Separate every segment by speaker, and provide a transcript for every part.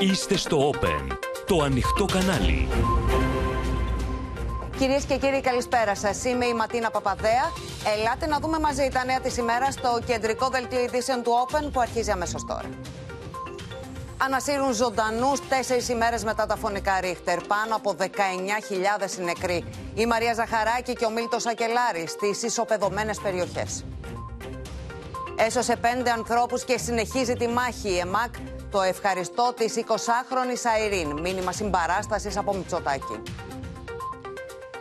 Speaker 1: Είστε στο Open, το ανοιχτό κανάλι.
Speaker 2: Κυρίες και κύριοι, καλησπέρα σας. Είμαι η Ματίνα Παπαδέα. Ελάτε να δούμε μαζί τα νέα της ημέρα στο κεντρικό δελτίο ειδήσεων του Open που αρχίζει αμέσως τώρα. Ανασύρουν ζωντανούς τέσσερις ημέρες μετά τα φωνικά Ρίχτερ. Πάνω από 19.000 νεκροί. Η Μαρία Ζαχαράκη και ο Μίλτος Ακελάρη στις ισοπεδωμένες περιοχές. Έσωσε πέντε ανθρώπους και συνεχίζει τη μάχη. Η ΕΜΑΚ το ευχαριστώ της 20χρονη Αϊρίν. Μήνυμα συμπαράστασης από Μητσοτάκη.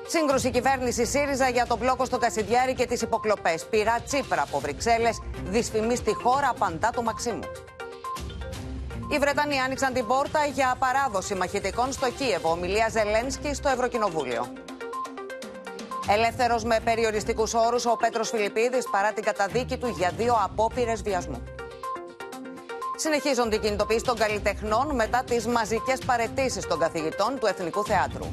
Speaker 2: Σύγκρουση κυβέρνησης ΣΥΡΙΖΑ για τον μπλόκο στο Κασιδιάρι και τις υποκλοπές. Πειρά Τσίπρα από Βρυξέλλες. Δυσφημής στη χώρα, απαντά το Μαξίμου. Οι Βρετανοί άνοιξαν την πόρτα για παράδοση μαχητικών στο Κίεβο. Ομιλία Ζελένσκι στο Ευρωκοινοβούλιο. Ελεύθερος με περιοριστικούς όρους ο Πέτρος Φιλιππίδης παρά την καταδίκη του για δύο απόπειρες βιασμού. Συνεχίζονται οι κινητοποιήσει των καλλιτεχνών μετά τις μαζικές παρετήσεις των καθηγητών του Εθνικού Θεάτρου.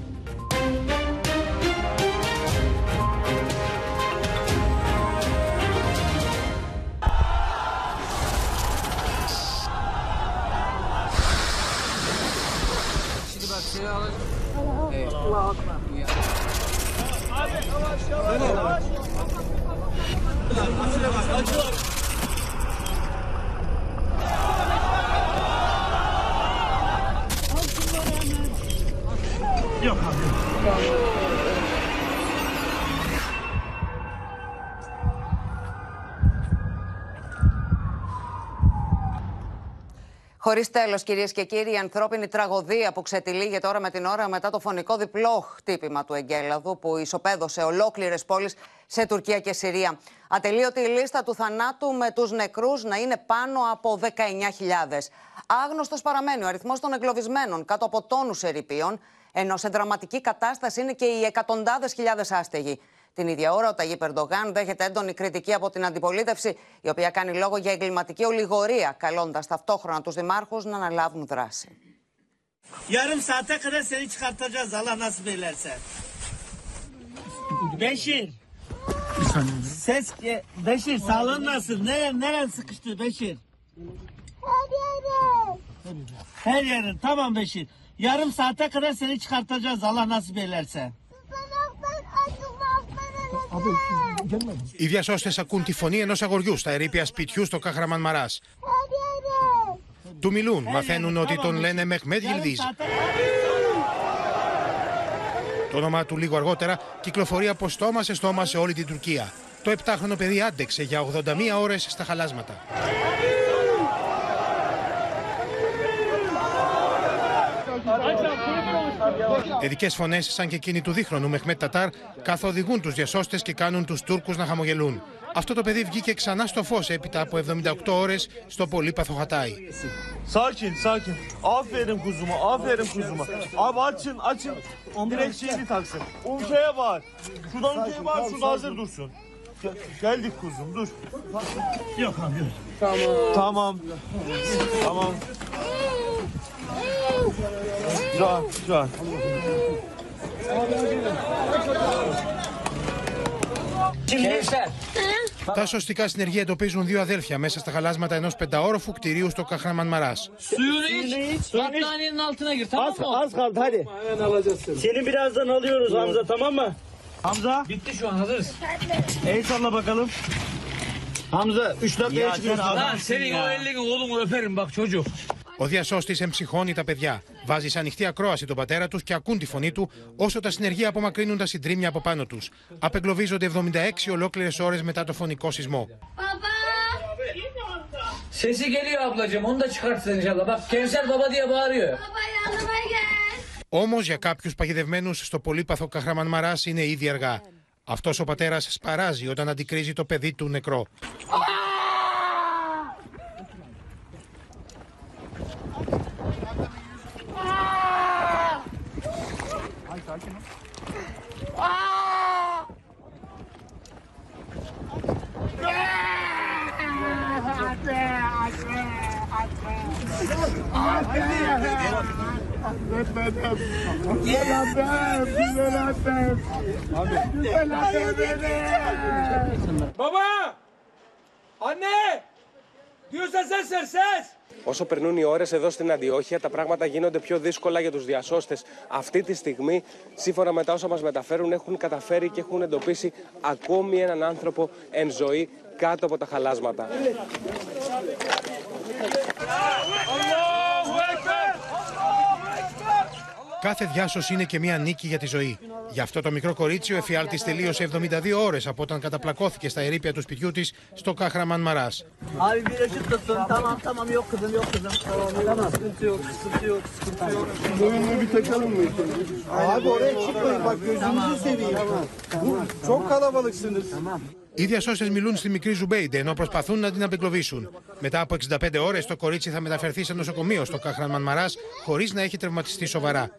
Speaker 2: Χωρίς τέλος, κυρίες και κύριοι, η ανθρώπινη τραγωδία που ξετυλίγεται ώρα με την ώρα μετά το φωνικό διπλό χτύπημα του Εγκέλαδου που ισοπαίδωσε ολόκληρες πόλεις σε Τουρκία και Συρία. Ατελείωτη η λίστα του θανάτου με τους νεκρούς να είναι πάνω από 19.000. Άγνωστος παραμένει ο αριθμός των εγκλωβισμένων κάτω από τόνους ερηπείων, ενώ σε δραματική κατάσταση είναι και οι εκατοντάδες χιλιάδες άστεγοι. Την ίδια ώρα, ο Ταγί Περντογάν δέχεται έντονη κριτική από την αντιπολίτευση, η οποία κάνει λόγο για εγκληματική ολιγορία, καλώντας ταυτόχρονα τους δημάρχους να αναλάβουν δράση.
Speaker 3: Yarım saate kadar seni çıkartacağız Allah nasip ederse. Beşir. Ses ge- Beşir sağlığın nasıl? Neren, neren sıkıştı Beşir? Her yerin. Tamam Beşir. Yarım saate kadar seni çıkartacağız Allah nasip ederse.
Speaker 4: Οι διασώστε ακούν τη φωνή ενό αγοριού στα ερήπια σπιτιού στο Καχραμαν Μαρά. Του μιλούν, μαθαίνουν ότι τον λένε Μεχμέτ Γιλδίζ. Το όνομά του λίγο αργότερα κυκλοφορεί από στόμα σε στόμα σε όλη την Τουρκία. Το 7χρονο παιδί άντεξε για 81 ώρες στα χαλάσματα. Ειδικές φωνές, σαν και εκείνη του δίχρονου Μεχμέτ Τατάρ, καθοδηγούν τους διασώστες και κάνουν τους Τούρκους να χαμογελούν. Αυτό το παιδί βγήκε ξανά στο φως έπειτα από 78 ώρες στο πολύπαθο Χατάι.
Speaker 5: Sakin sakin. Aferin kuzuma aferin kuzuma. Abi açın açın. Direkt şeyini taksın. Ülkeye var. Şuradan ülkeye var şurada hazır dursun. Καλύφτε.
Speaker 4: Τα σωστικά συνεργεία εντοπίζουν δύο αδέλφια μέσα στα χαλάσματα ενός πενταόρφου κτηρίου στο
Speaker 5: Καχράμα Μαράς. Στουρίχτε. Κανεί
Speaker 6: δεν είναι αλλιώ. Κανεί
Speaker 5: δεν είναι αλλιώ. Κανεί δεν είναι αλλιώ.
Speaker 6: Κανεί δεν είναι αλλιώ. Κανεί δεν είναι αλλιώ.
Speaker 4: Ο διασώστης εμψυχώνει τα παιδιά. Βάζει ανοιχτή ακρόαση τον πατέρα τους και ακούν τη φωνή του, όσο τα συνεργεία απομακρύνουν τα συντρίμμια από πάνω τους, Απεγκλωβίζονται 76 ολόκληρες ώρες μετά το φωνικό σεισμό. Όμως για κάποιους παγιδευμένους στο πολύπαθο Καχραμαν Μαράς είναι ήδη αργά. Αυτός ο πατέρας σπαράζει όταν αντικρίζει το παιδί του νεκρό.
Speaker 7: Baba! Anne!
Speaker 8: Όσο περνούν οι ώρες εδώ στην Αντιόχεια, τα πράγματα γίνονται πιο δύσκολα για τους διασώστες. Αυτή τη στιγμή, σύμφωνα με τα όσα μας μεταφέρουν, έχουν καταφέρει και έχουν εντοπίσει ακόμη έναν άνθρωπο εν ζωή κάτω από τα χαλάσματα.
Speaker 4: Κάθε διάσωση είναι και μια νίκη για τη ζωή. Γι' αυτό το μικρό κορίτσι ο εφιάλτης τελείωσε 72 ώρες από όταν καταπλακώθηκε στα ερείπια του σπιτιού της στο
Speaker 3: Καχραμάν Μαράς.
Speaker 4: Οι διασώστες μιλούν στη μικρή Ζουμπέιντε ενώ προσπαθούν να την απεγκλωβίσουν. Μετά από 65 ώρες, το κορίτσι θα μεταφερθεί σε νοσοκομείο στο Καχραμάν Μαράς χωρίς να έχει τραυματιστεί σοβαρά.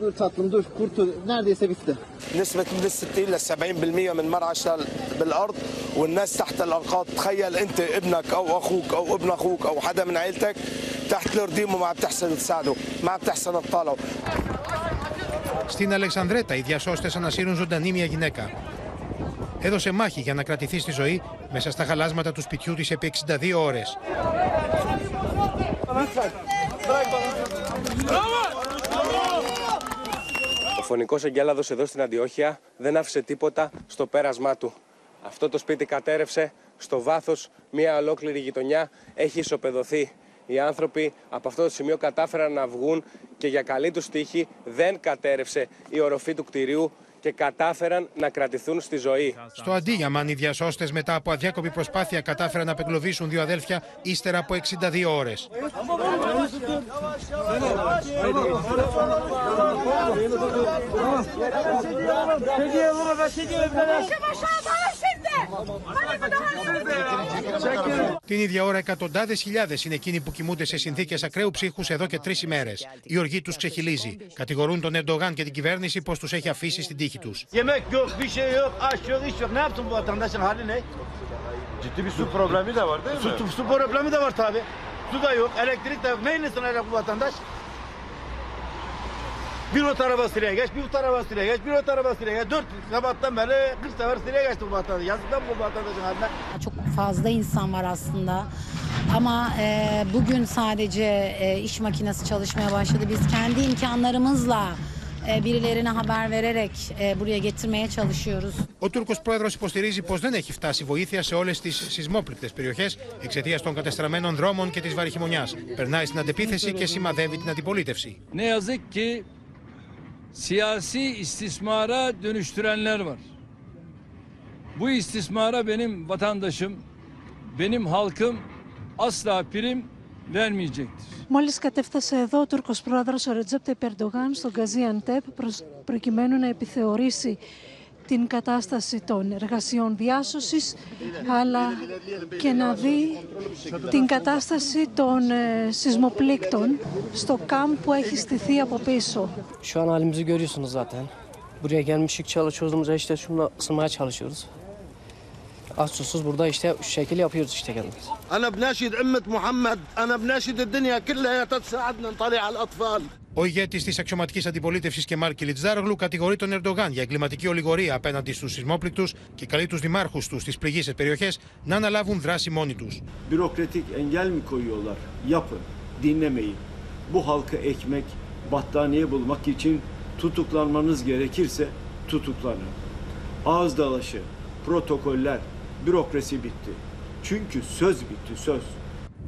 Speaker 9: Dur tatlım dur. Kurtul. Neredeyse bitti.
Speaker 10: نسبة من 60 ل 70% من مرعى شلال بالارض والناس تحت الانقاض تخيل انت ابنك او اخوك او ابن اخوك او حدا من عيلتك تحت الرديم وما عم تحسن تساعده ما عم تحسن تطالعه
Speaker 4: Στην Αλεξανδρέτα, οι διασώστε ανασύρουν ζωντανή μια γυναίκα. Έδωσε μάχη για να κρατηθεί στη ζωή μέσα στα χαλάσματα του σπιτιού τη επί 62 ώρε.
Speaker 8: Ο φωνικός εγκέλαδο εδώ στην Αντιόχεια δεν άφησε τίποτα στο πέρασμά του. Αυτό το σπίτι κατέρευσε στο βάθος, μια ολόκληρη γειτονιά έχει ισοπεδωθεί. Οι άνθρωποι από αυτό το σημείο κατάφεραν να βγουν και για καλή τους τύχη δεν κατέρευσε η οροφή του κτηρίου και κατάφεραν να κρατηθούν στη ζωή.
Speaker 4: Στο Αντίγιαμαν, οι διασώστε μετά από αδιάκοπη προσπάθεια κατάφεραν να απεγκλωβίσουν δύο αδέλφια ύστερα από 62 ώρε. Την ίδια ώρα, εκατοντάδες χιλιάδες είναι εκείνοι που κοιμούνται σε συνθήκες ακραίου ψύχους εδώ και τρεις ημέρες. Η οργή τους ξεχυλίζει. Κατηγορούν τον Ερντογάν και την κυβέρνηση πως τους έχει αφήσει στην τύχη τους.
Speaker 11: Yemek yok, bir şey yok, aş yok, iş yok. Ne yaptın bu vatandaşın hali ne? Ciddi bir su problemi de var değil mi? Su, su problemi de var tabi. Su da yok, elektrik de yok. Neyle sınırlayacak bu vatandaş? Bir o tarafa sıraya geç, bir o tarafa sıraya geç, bir o tarafa sıraya geç. Dört sabahtan beri 40 sefer sıraya geçti bu vatandaş. Yazıktan bu vatandaşın haline.
Speaker 12: Çok fazla insan var aslında. Ama e, bugün sadece e, iş makinesi çalışmaya başladı. Biz kendi imkanlarımızla e, birilerine haber vererek e, buraya getirmeye çalışıyoruz.
Speaker 4: Ο Τούρκο πρόεδρο υποστηρίζει πω δεν έχει φτάσει βοήθεια σε όλε τι σεισμόπληκτε περιοχέ εξαιτία των κατεστραμμένων δρόμων και τη βαριχημονιά. Περνάει στην αντεπίθεση και σημαδεύει την αντιπολίτευση.
Speaker 6: Ne yazık ki siyasi istismara dönüştürenler var. Bu istismara benim vatandaşım, benim halkım asla prim vermeyecektir.
Speaker 12: Μόλις κατέφτασε εδώ ο Τούρκος πρόεδρος ο Ρετζέπ Περντογάν στον Καζίαντεπ προκειμένου να επιθεωρήσει την κατάσταση των εργασιών διάσωσης αλλά και να δει την κατάσταση των ε, σεισμοπλήκτων στο κάμπ που έχει στηθεί από πίσω.
Speaker 9: Şu an halimizi görüyorsunuz zaten. Buraya gelmişik çalışıyoruz. işte şununla ısınmaya çalışıyoruz. Az susuz burada işte şu şekil yapıyoruz işte kendimiz.
Speaker 10: انا بناشد امه محمد انا بناشد الدنيا كلها تساعدنا نطلع على الاطفال
Speaker 4: ο ηγέτης της αξιωματικής αντιπολίτευσης Κεμάλ Κιλιτζάρογλου κατηγορεί τον Ερντογάν για εγκληματική ολιγορία απέναντι στους σεισμόπληκτους και καλεί τους δημάρχους τους στις πληγήσεις περιοχές να αναλάβουν δράση μόνοι τους.
Speaker 11: Bürokratik engel mi koyuyorlar? Yapın, dinlemeyin. Bu halkı ekmek, battaniye bulmak için tutuklanmanız gerekirse tutuklanın. Ağız dalaşı, protokoller, bürokrasi bitti. Çünkü söz bitti, söz.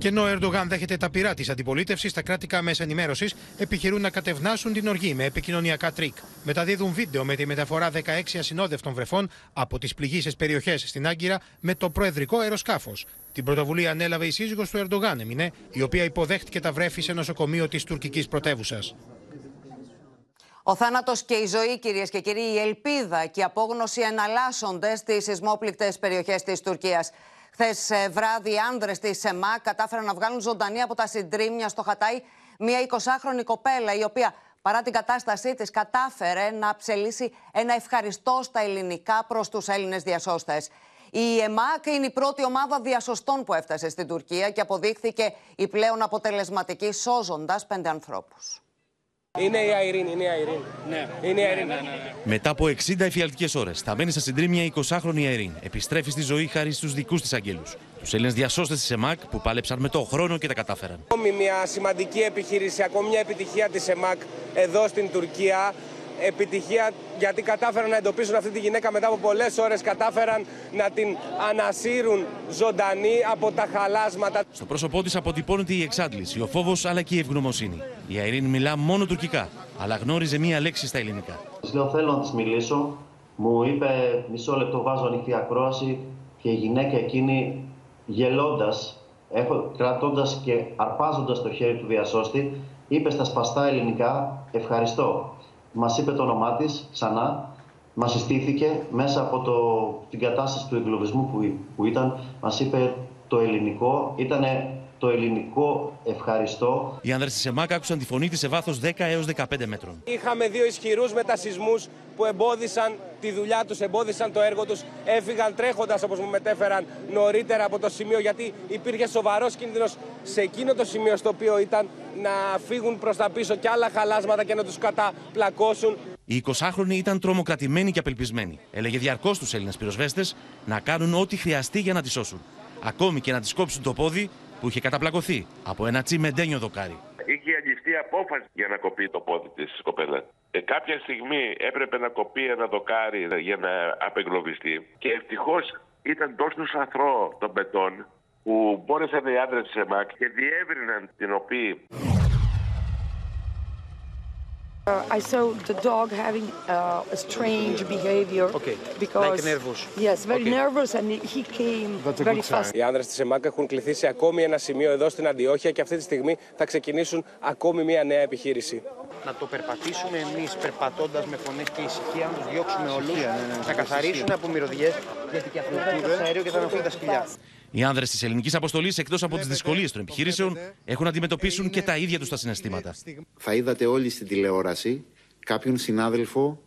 Speaker 4: Και ενώ ο Ερντογάν δέχεται τα πυρά της αντιπολίτευσης, τα κρατικά μέσα ενημέρωσης επιχειρούν να κατευνάσουν την οργή με επικοινωνιακά τρίκ. Μεταδίδουν βίντεο με τη μεταφορά 16 ασυνόδευτων βρεφών από τις πληγείσες περιοχές στην Άγκυρα με το προεδρικό αεροσκάφος. Την πρωτοβουλία ανέλαβε η σύζυγος του Ερντογάν, Εμινέ, η οποία υποδέχτηκε τα βρέφη σε νοσοκομείο της τουρκικής πρωτεύουσας.
Speaker 2: Ο θάνατος και η ζωή, κυρίες και κύριοι, η ελπίδα και η απόγνωση εναλλάσσονται στις σεισμόπληκτες περιοχές της Τουρκίας. Χθες βράδυ, οι άνδρες της ΕΜΑ κατάφεραν να βγάλουν ζωντανή από τα συντρίμμια στο Χατάι μια 20χρονη κοπέλα, η οποία παρά την κατάστασή της, κατάφερε να ψελίσει ένα ευχαριστώ στα ελληνικά προς τους Έλληνες διασώστες. Η ΕΜΑΚ είναι η πρώτη ομάδα διασωστών που έφτασε στην Τουρκία και αποδείχθηκε η πλέον αποτελεσματική σώζοντας πέντε ανθρώπους.
Speaker 8: Είναι η Αϊρίνη, είναι η Αϊρίνη. Ναι. Είναι η Αϊρίνη.
Speaker 13: Μετά από 60 εφιαλτικές ώρες, σταμένη στα συντρίμια 20χρονη Αϊρίνη επιστρέφει στη ζωή χάρη στους δικούς της αγγέλους. Τους Έλληνες διασώστες της ΕΜΑΚ που πάλεψαν με το χρόνο και τα κατάφεραν.
Speaker 8: Ακόμη μια σημαντική επιχείρηση, ακόμη μια επιτυχία της ΕΜΑΚ εδώ στην Τουρκία. Επιτυχία γιατί κατάφεραν να εντοπίσουν αυτή τη γυναίκα μετά από πολλές ώρες. Κατάφεραν να την ανασύρουν ζωντανή από τα χαλάσματα.
Speaker 13: Στο πρόσωπό της αποτυπώνεται η εξάντληση, ο φόβος αλλά και η ευγνωμοσύνη. Η Αϊρίνη μιλά μόνο τουρκικά, αλλά γνώριζε μία λέξη στα ελληνικά.
Speaker 14: Τη λέω θέλω να της μιλήσω. Μου είπε μισό λεπτό βάζω ανοιχτή ακρόαση και η γυναίκα εκείνη γελώντας, κρατώντας και αρπάζοντας το χέρι του διασώστη, είπε στα σπαστά ελληνικά ευχαριστώ. Μας είπε το όνομά της ξανά, μας συστήθηκε μέσα από το, την κατάσταση του εγκλωβισμού που, που ήταν, μας είπε το ελληνικό, ήταν το ελληνικό ευχαριστώ.
Speaker 13: Οι άνδρες της ΕΜΑΚ άκουσαν τη φωνή της σε βάθος 10 έως 15 μέτρων.
Speaker 8: Είχαμε δύο ισχυρούς μετασυσμούς που εμπόδισαν τη δουλειά τους, εμπόδισαν το έργο τους, έφυγαν τρέχοντας όπως μου μετέφεραν νωρίτερα από το σημείο γιατί υπήρχε σοβαρός κίνδυνος σε εκείνο το σημείο στο οποίο ήταν να φύγουν προς τα πίσω και άλλα χαλάσματα και να τους καταπλακώσουν.
Speaker 13: Οι 20χρονοι ήταν τρομοκρατημένοι και απελπισμένοι. Έλεγε διαρκώς τους Έλληνες πυροσβέστες να κάνουν ό,τι χρειαστεί για να τη σώσουν. Ακόμη και να της κόψουν το πόδι που είχε καταπλακωθεί από ένα τσιμεντένιο δοκάρι.
Speaker 15: Είχε ληφθεί απόφαση για να κοπεί το πόδι της κοπέλα. Ε, κάποια στιγμή έπρεπε να κοπεί ένα δοκάρι για να απεγκλωβιστεί. Και ευτυχώς ήταν τόσο αθρώο το μπετόν που μπόρεσαν οι άντρες τη ΕΜΑΚ και διεύρυναν την οποία
Speaker 16: Uh, I saw the dog having uh, a strange behavior.
Speaker 17: Okay.
Speaker 16: Because,
Speaker 17: like nervous.
Speaker 16: Yes, very
Speaker 17: Okay.
Speaker 16: nervous and he came very fast.
Speaker 8: Οι άνδρες της ΕΜΑΚ έχουν κληθεί σε ακόμη ένα σημείο εδώ στην Αντιόχεια και αυτή τη στιγμή θα ξεκινήσουν ακόμη μια νέα επιχείρηση.
Speaker 17: Να το περπατήσουμε εμείς περπατώντας με φωνές και ησυχία, να τους διώξουμε όλους,
Speaker 18: ναι, ναι,
Speaker 17: να καθαρίσουν από μυρωδιές, γιατί και αυτό θα το αέριο και θα αναφέρει τα σκυλιά.
Speaker 13: Οι άνδρες της ελληνικής αποστολής, εκτός από τις δυσκολίες των επιχειρήσεων, έχουν να αντιμετωπίσουν και τα ίδια τους τα συναισθήματα.
Speaker 19: Θα είδατε όλοι στην τηλεόραση κάποιον συνάδελφο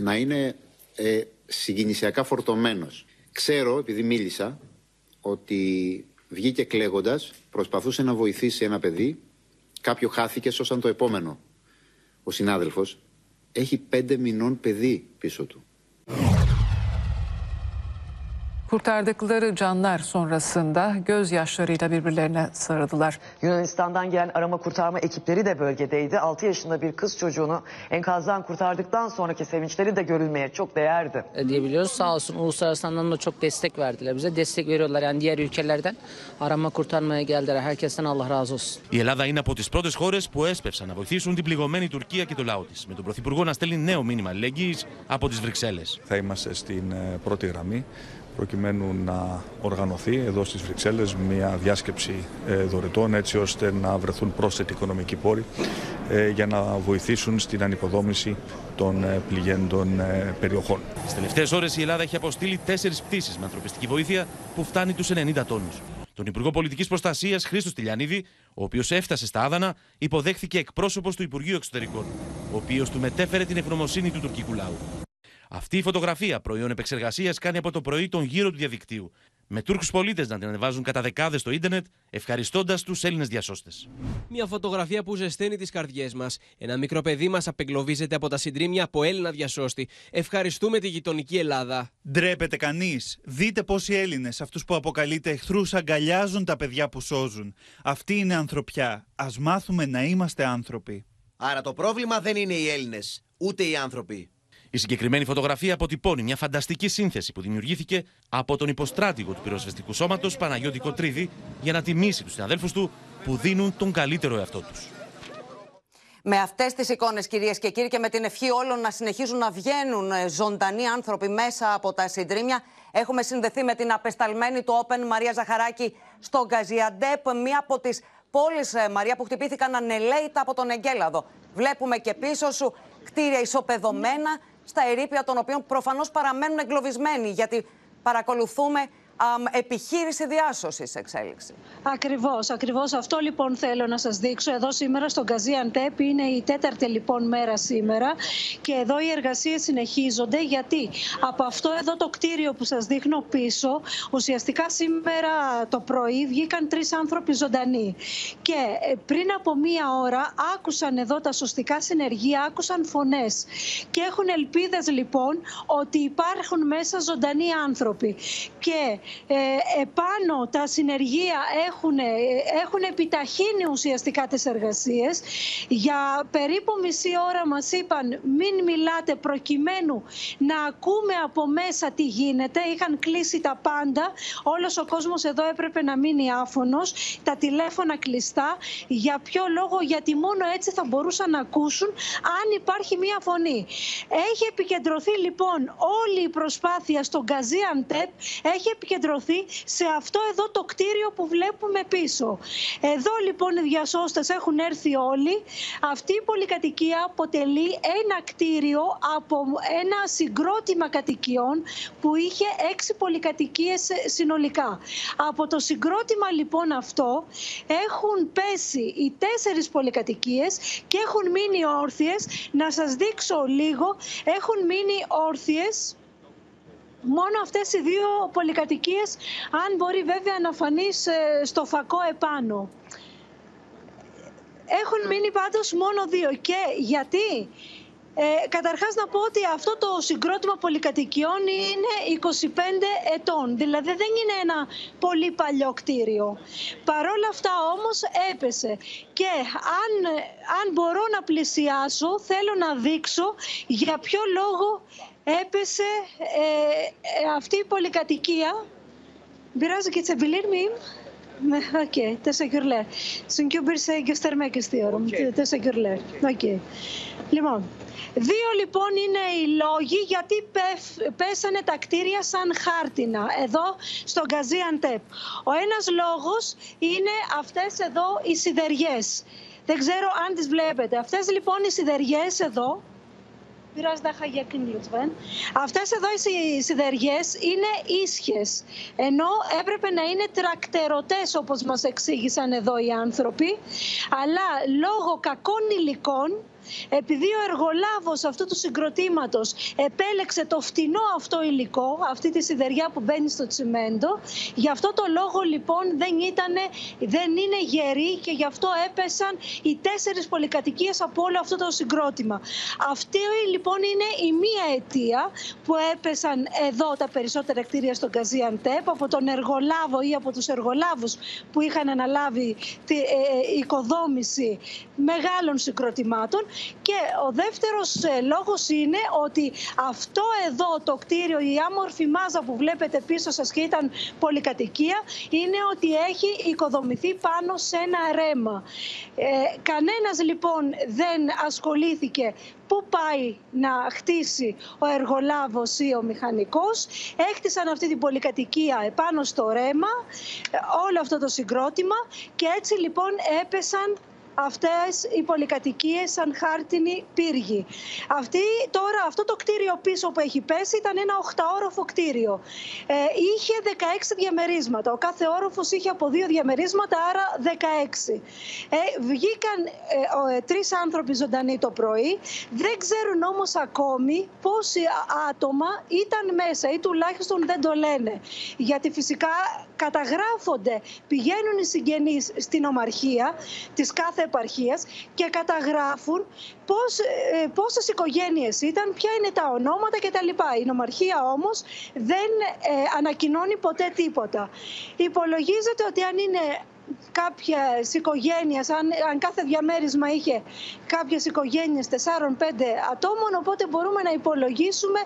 Speaker 19: να είναι ε, συγκινησιακά φορτωμένος. Ξέρω, επειδή μίλησα, ότι βγήκε κλαίγοντας, προσπαθούσε να βοηθήσει ένα παιδί, κάποιο χάθηκε, σώσαν το επόμενο. Ο συνάδελφος έχει πέντε μηνών παιδί pίσω του.
Speaker 20: Kurtardıkları canlar sonrasında gözyaşlarıyla birbirlerine sarıldılar.
Speaker 21: Yunanistan'dan gelen arama kurtarma ekipleri de bölgedeydi. 6 yaşında bir kız çocuğunu enkazdan kurtardıktan sonraki sevinçleri de görülmeye çok değerdi.
Speaker 22: diyebiliyoruz. Sağ olsun uluslararası anlamda çok destek verdiler bize. Destek veriyorlar yani diğer ülkelerden arama kurtarmaya geldiler. Herkesten Allah razı olsun.
Speaker 13: Η Ελλάδα είναι από τι πρώτε χώρε που έσπευσαν να βοηθήσουν την πληγωμένη Τουρκία και το λαό τη, με τον Πρωθυπουργό να στέλνει νέο μήνυμα αλληλεγγύη από τι Βρυξέλλε.
Speaker 23: Θα είμαστε στην ε, πρώτη γραμμή προκειμένου να οργανωθεί εδώ στις Βρυξέλλες μια διάσκεψη ε, δωρετών έτσι ώστε να βρεθούν πρόσθετοι οικονομικοί πόροι ε, για να βοηθήσουν στην ανοικοδόμηση των ε, πληγέντων περιοχών.
Speaker 13: Τι τελευταίες ώρες η Ελλάδα έχει αποστείλει τέσσερις πτήσεις με ανθρωπιστική βοήθεια που φτάνει τους 90 τόνους. Τον Υπουργό Πολιτικής Προστασίας Χρήστος Τηλιανίδη, ο οποίος έφτασε στα Άδανα, υποδέχθηκε εκπρόσωπος του Υπουργείου Εξωτερικών, ο οποίος του μετέφερε την ευγνωμοσύνη του τουρκικού λαού. Αυτή η φωτογραφία προϊόν επεξεργασίας κάνει από το πρωί τον γύρο του διαδικτύου. Με Τούρκους πολίτες να την ανεβάζουν κατά δεκάδες στο ίντερνετ, ευχαριστώντας τους Έλληνες διασώστες.
Speaker 24: Μια φωτογραφία που ζεσταίνει τις καρδιές μας. Ένα μικρό παιδί μας απεγκλωβίζεται από τα συντρίμια από Έλληνα διασώστη. Ευχαριστούμε τη γειτονική Ελλάδα.
Speaker 25: Ντρέπεται κανείς. Δείτε πόσοι Έλληνες, αυτούς που αποκαλείτε εχθρούς, αγκαλιάζουν τα παιδιά που σώζουν. Αυτή είναι ανθρωπιά. Α μάθουμε να είμαστε άνθρωποι.
Speaker 26: Άρα το πρόβλημα δεν είναι οι Έλληνες, ούτε οι άνθρωποι.
Speaker 13: Η συγκεκριμένη φωτογραφία αποτυπώνει μια φανταστική σύνθεση που δημιουργήθηκε από τον υποστράτηγο του πυροσβεστικού σώματος Παναγιώτη Κοτρίδη για να τιμήσει τους συναδέλφους του που δίνουν τον καλύτερο εαυτό τους.
Speaker 2: Με αυτές τις εικόνες, κυρίες και κύριοι, και με την ευχή όλων να συνεχίζουν να βγαίνουν ε, ζωντανοί άνθρωποι μέσα από τα συντρίμια, έχουμε συνδεθεί με την απεσταλμένη του Open Μαρία Ζαχαράκη στο Γκαζιαντέπ, μία από τις πόλεις, ε, Μαρία, που χτυπήθηκαν ανελαίητα από τον Εγκέλαδο. Βλέπουμε και πίσω σου κτίρια ισοπεδωμένα στα ερήπια των οποίων προφανώς παραμένουν εγκλωβισμένοι γιατί παρακολουθούμε επιχείρηση διάσωσης εξέλιξη.
Speaker 27: Ακριβώς, ακριβώς. Αυτό λοιπόν θέλω να σας δείξω εδώ σήμερα στον Καζί Αντέπ. Είναι η τέταρτη λοιπόν μέρα σήμερα και εδώ οι εργασίες συνεχίζονται γιατί από αυτό εδώ το κτίριο που σας δείχνω πίσω, ουσιαστικά σήμερα το πρωί βγήκαν τρεις άνθρωποι ζωντανοί. Και ε, πριν από μία ώρα άκουσαν εδώ τα σωστικά συνεργεία, άκουσαν φωνές. Και έχουν ελπίδες λοιπόν ότι υπάρχουν μέσα ζωντανοί άνθρωποι. Και ε, επάνω τα συνεργεία έχουν, ε, έχουν επιταχύνει ουσιαστικά τις εργασίες. Για περίπου μισή ώρα μας είπαν μην μιλάτε προκειμένου να ακούμε από μέσα τι γίνεται. Είχαν κλείσει τα πάντα. Όλος ο κόσμος εδώ έπρεπε να μείνει άφωνος. Τα τηλέφωνα κλειστά. Για ποιο λόγο, γιατί μόνο έτσι θα μπορούσαν να ακούσουν αν υπάρχει μία φωνή. Έχει επικεντρωθεί λοιπόν όλη η προσπάθεια στον Καζί Αντέπ. Έχει επικεντρωθεί σε αυτό εδώ το κτίριο που βλέπουμε πίσω. Εδώ λοιπόν οι διασώστες έχουν έρθει όλοι. Αυτή η πολυκατοικία αποτελεί ένα κτίριο από ένα συγκρότημα κατοικιών που είχε έξι πολυκατοικίες συνολικά. Από το συγκρότημα λοιπόν αυτό έχουν πέσει οι τέσσερις πολυκατοικίες και έχουν μείνει όρθιες. Να σας δείξω λίγο, έχουν μείνει όρθιες μόνο αυτές οι δύο πολυκατοικίες, αν μπορεί βέβαια να φανείς στο φακό επάνω. Έχουν μείνει πάντως μόνο δύο. Και γιατί... Ε, καταρχάς να πω ότι αυτό το συγκρότημα πολυκατοικιών είναι 25 ετών, δηλαδή δεν είναι ένα πολύ παλιό κτίριο. Παρόλα αυτά όμως έπεσε και αν, αν μπορώ να πλησιάσω θέλω να δείξω για ποιο λόγο έπεσε ε, ε, αυτή η πολυκατοικία. Biraz geçebilir mi. Ok, teşekkürler. Çünkü bir şey göstermek istiyorum. Teşekkürler. Ok. Λοιπόν, Δύο λοιπόν είναι οι λόγοι γιατί πέσανε τα κτίρια σαν χάρτινα εδώ στο Γκαζιαντέπ. Ο ένας λόγος είναι αυτές εδώ οι σιδεριές. Δεν ξέρω αν τις βλέπετε. Αυτές λοιπόν οι σιδεριές εδώ Biraz daha yakın lütfen. Αυτές εδώ οι σιδεριές είναι ίσχες, ενώ έπρεπε να είναι τρακτερωτές όπως μας εξήγησαν εδώ οι άνθρωποι, αλλά λόγω κακών υλικών επειδή ο εργολάβος αυτού του συγκροτήματος επέλεξε το φτηνό αυτό υλικό, αυτή τη σιδεριά που μπαίνει στο τσιμέντο, γι' αυτό το λόγο λοιπόν δεν, ήτανε, δεν είναι γερή και γι' αυτό έπεσαν οι τέσσερις πολυκατοικίες από όλο αυτό το συγκρότημα. Αυτή λοιπόν είναι η μία αιτία που έπεσαν εδώ τα περισσότερα κτίρια στον Καζιαντέπ από τον εργολάβο ή από τους εργολάβους που είχαν αναλάβει τη ε, ε, οικοδόμηση μεγάλων συγκροτημάτων και ο δεύτερος ε, λόγος είναι ότι αυτό εδώ το κτίριο, η άμορφη μάζα που βλέπετε πίσω σας και ήταν πολυκατοικία, είναι ότι έχει οικοδομηθεί πάνω σε ένα ρέμα. Ε, κανένας λοιπόν δεν ασχολήθηκε πού πάει να χτίσει ο εργολάβος ή ο μηχανικός. Έχτισαν αυτή την πολυκατοικία επάνω στο ρέμα, ε, όλο αυτό το συγκρότημα και έτσι λοιπόν έπεσαν αυτές οι πολυκατοικίες σαν χάρτινη πύργη. Αυτή, τώρα αυτό το κτίριο πίσω που έχει πέσει ήταν ένα οχταόροφο κτίριο. Ε, είχε 16 διαμερίσματα. Ο κάθε όροφος είχε από δύο διαμερίσματα, άρα 16. Ε, βγήκαν ε, ε, τρεις άνθρωποι ζωντανοί το πρωί. Δεν ξέρουν όμως ακόμη πόσοι άτομα ήταν μέσα ή τουλάχιστον δεν το λένε. Γιατί φυσικά καταγράφονται, πηγαίνουν οι συγγενείς στην ομαρχία της κάθε επαρχίας και καταγράφουν πώς, ε, πόσες οικογένειες ήταν, ποια είναι τα ονόματα κτλ. Η νομαρχία όμως δεν ε, ανακοινώνει ποτέ τίποτα. Υπολογίζεται ότι αν είναι κάποια οικογένεια, αν, αν κάθε διαμέρισμα είχε κάποιες οικογένειες 4-5 ατόμων, οπότε μπορούμε να υπολογίσουμε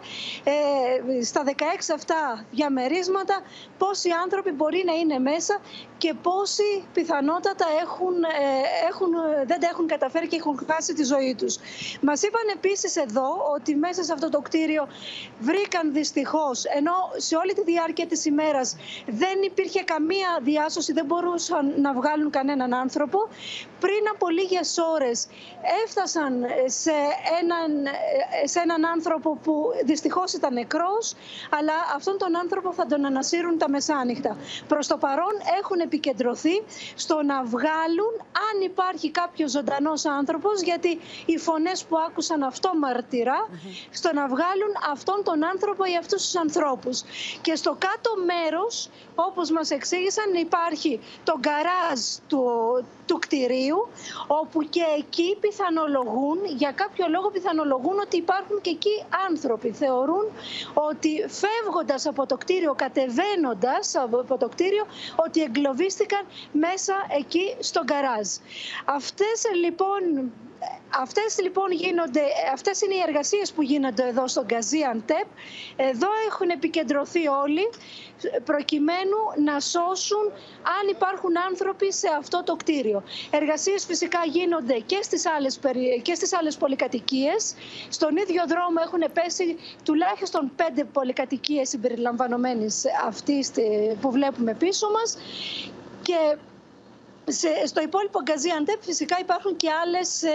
Speaker 27: ε, στα 16 αυτά διαμερίσματα πόσοι άνθρωποι μπορεί να είναι μέσα και πόσοι πιθανότατα έχουν, ε, έχουν, δεν τα έχουν καταφέρει και έχουν χάσει τη ζωή τους. Μας είπαν επίσης εδώ ότι μέσα σε αυτό το κτίριο βρήκαν δυστυχώς, ενώ σε όλη τη διάρκεια της ημέρας δεν υπήρχε καμία διάσωση, δεν μπορούσαν να βγάλουν κανέναν άνθρωπο. Πριν από λίγες ώρες έφτασαν σε έναν, σε έναν άνθρωπο που δυστυχώς ήταν νεκρός, αλλά αυτόν τον άνθρωπο θα τον ανασύρουν τα μεσάνυχτα. Προς το παρόν έχουν επικεντρωθεί στο να βγάλουν αν υπάρχει κάποιος ζωντανός άνθρωπος, γιατί οι φωνές που άκουσαν αυτό μαρτυρά, στο να βγάλουν αυτόν τον άνθρωπο ή αυτούς τους ανθρώπους. Και στο κάτω μέρος, όπως μας εξήγησαν, υπάρχει το γκαράζ του, του κτηρίου, όπου και εκεί πιθανολογούν, για κάποιο λόγο πιθανολογούν ότι υπάρχουν και εκεί άνθρωποι. Θεωρούν ότι φεύγοντας από το κτίριο, κατεβαίνοντας από το κτίριο, ότι εγκλωβίστηκαν μέσα εκεί στο γκαράζ. Αυτές λοιπόν Αυτές λοιπόν γίνονται, αυτές είναι οι εργασίες που γίνονται εδώ στον Γκαζίαντεπ. Εδώ έχουν επικεντρωθεί όλοι προκειμένου να σώσουν αν υπάρχουν άνθρωποι σε αυτό το κτίριο. Εργασίες φυσικά γίνονται και στις άλλες, και στις άλλες πολυκατοικίες. Στον ίδιο δρόμο έχουν πέσει τουλάχιστον πέντε πολυκατοικίες συμπεριλαμβανομένες αυτής που βλέπουμε πίσω μας και σε, στο υπόλοιπο Γκαζίαντεπ φυσικά υπάρχουν και άλλες, ε,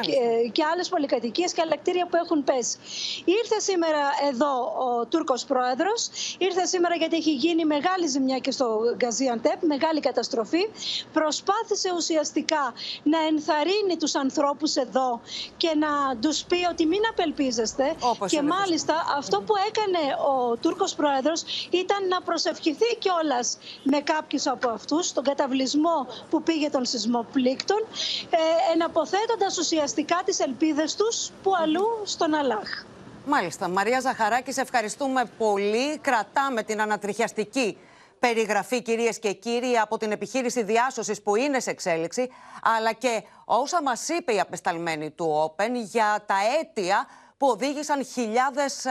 Speaker 27: και, και άλλες πολυκατοικίες και άλλα κτίρια που έχουν πέσει. Ήρθε σήμερα εδώ ο Τούρκος πρόεδρος, ήρθε σήμερα γιατί έχει γίνει μεγάλη ζημιά και στο Γκαζίαντεπ, μεγάλη καταστροφή. Προσπάθησε ουσιαστικά να ενθαρρύνει τους ανθρώπους εδώ και να τους πει ότι μην απελπίζεστε. και μάλιστα αυτό που έκανε ο Τούρκος πρόεδρος ήταν να προσευχηθεί κιόλας με κάποιους από αυτούς, τον καταβλισμό που πήγε των σεισμοπλήκτων, ε, εναποθέτοντας ουσιαστικά τις ελπίδες τους που αλλού στον Αλάχ.
Speaker 2: Μάλιστα. Μαρία Ζαχαράκη, σε ευχαριστούμε πολύ. Κρατάμε την ανατριχιαστική περιγραφή, κυρίες και κύριοι, από την επιχείρηση διάσωσης που είναι σε εξέλιξη, αλλά και όσα μας είπε η απεσταλμένη του Open για τα αίτια που οδήγησαν χιλιάδες ε,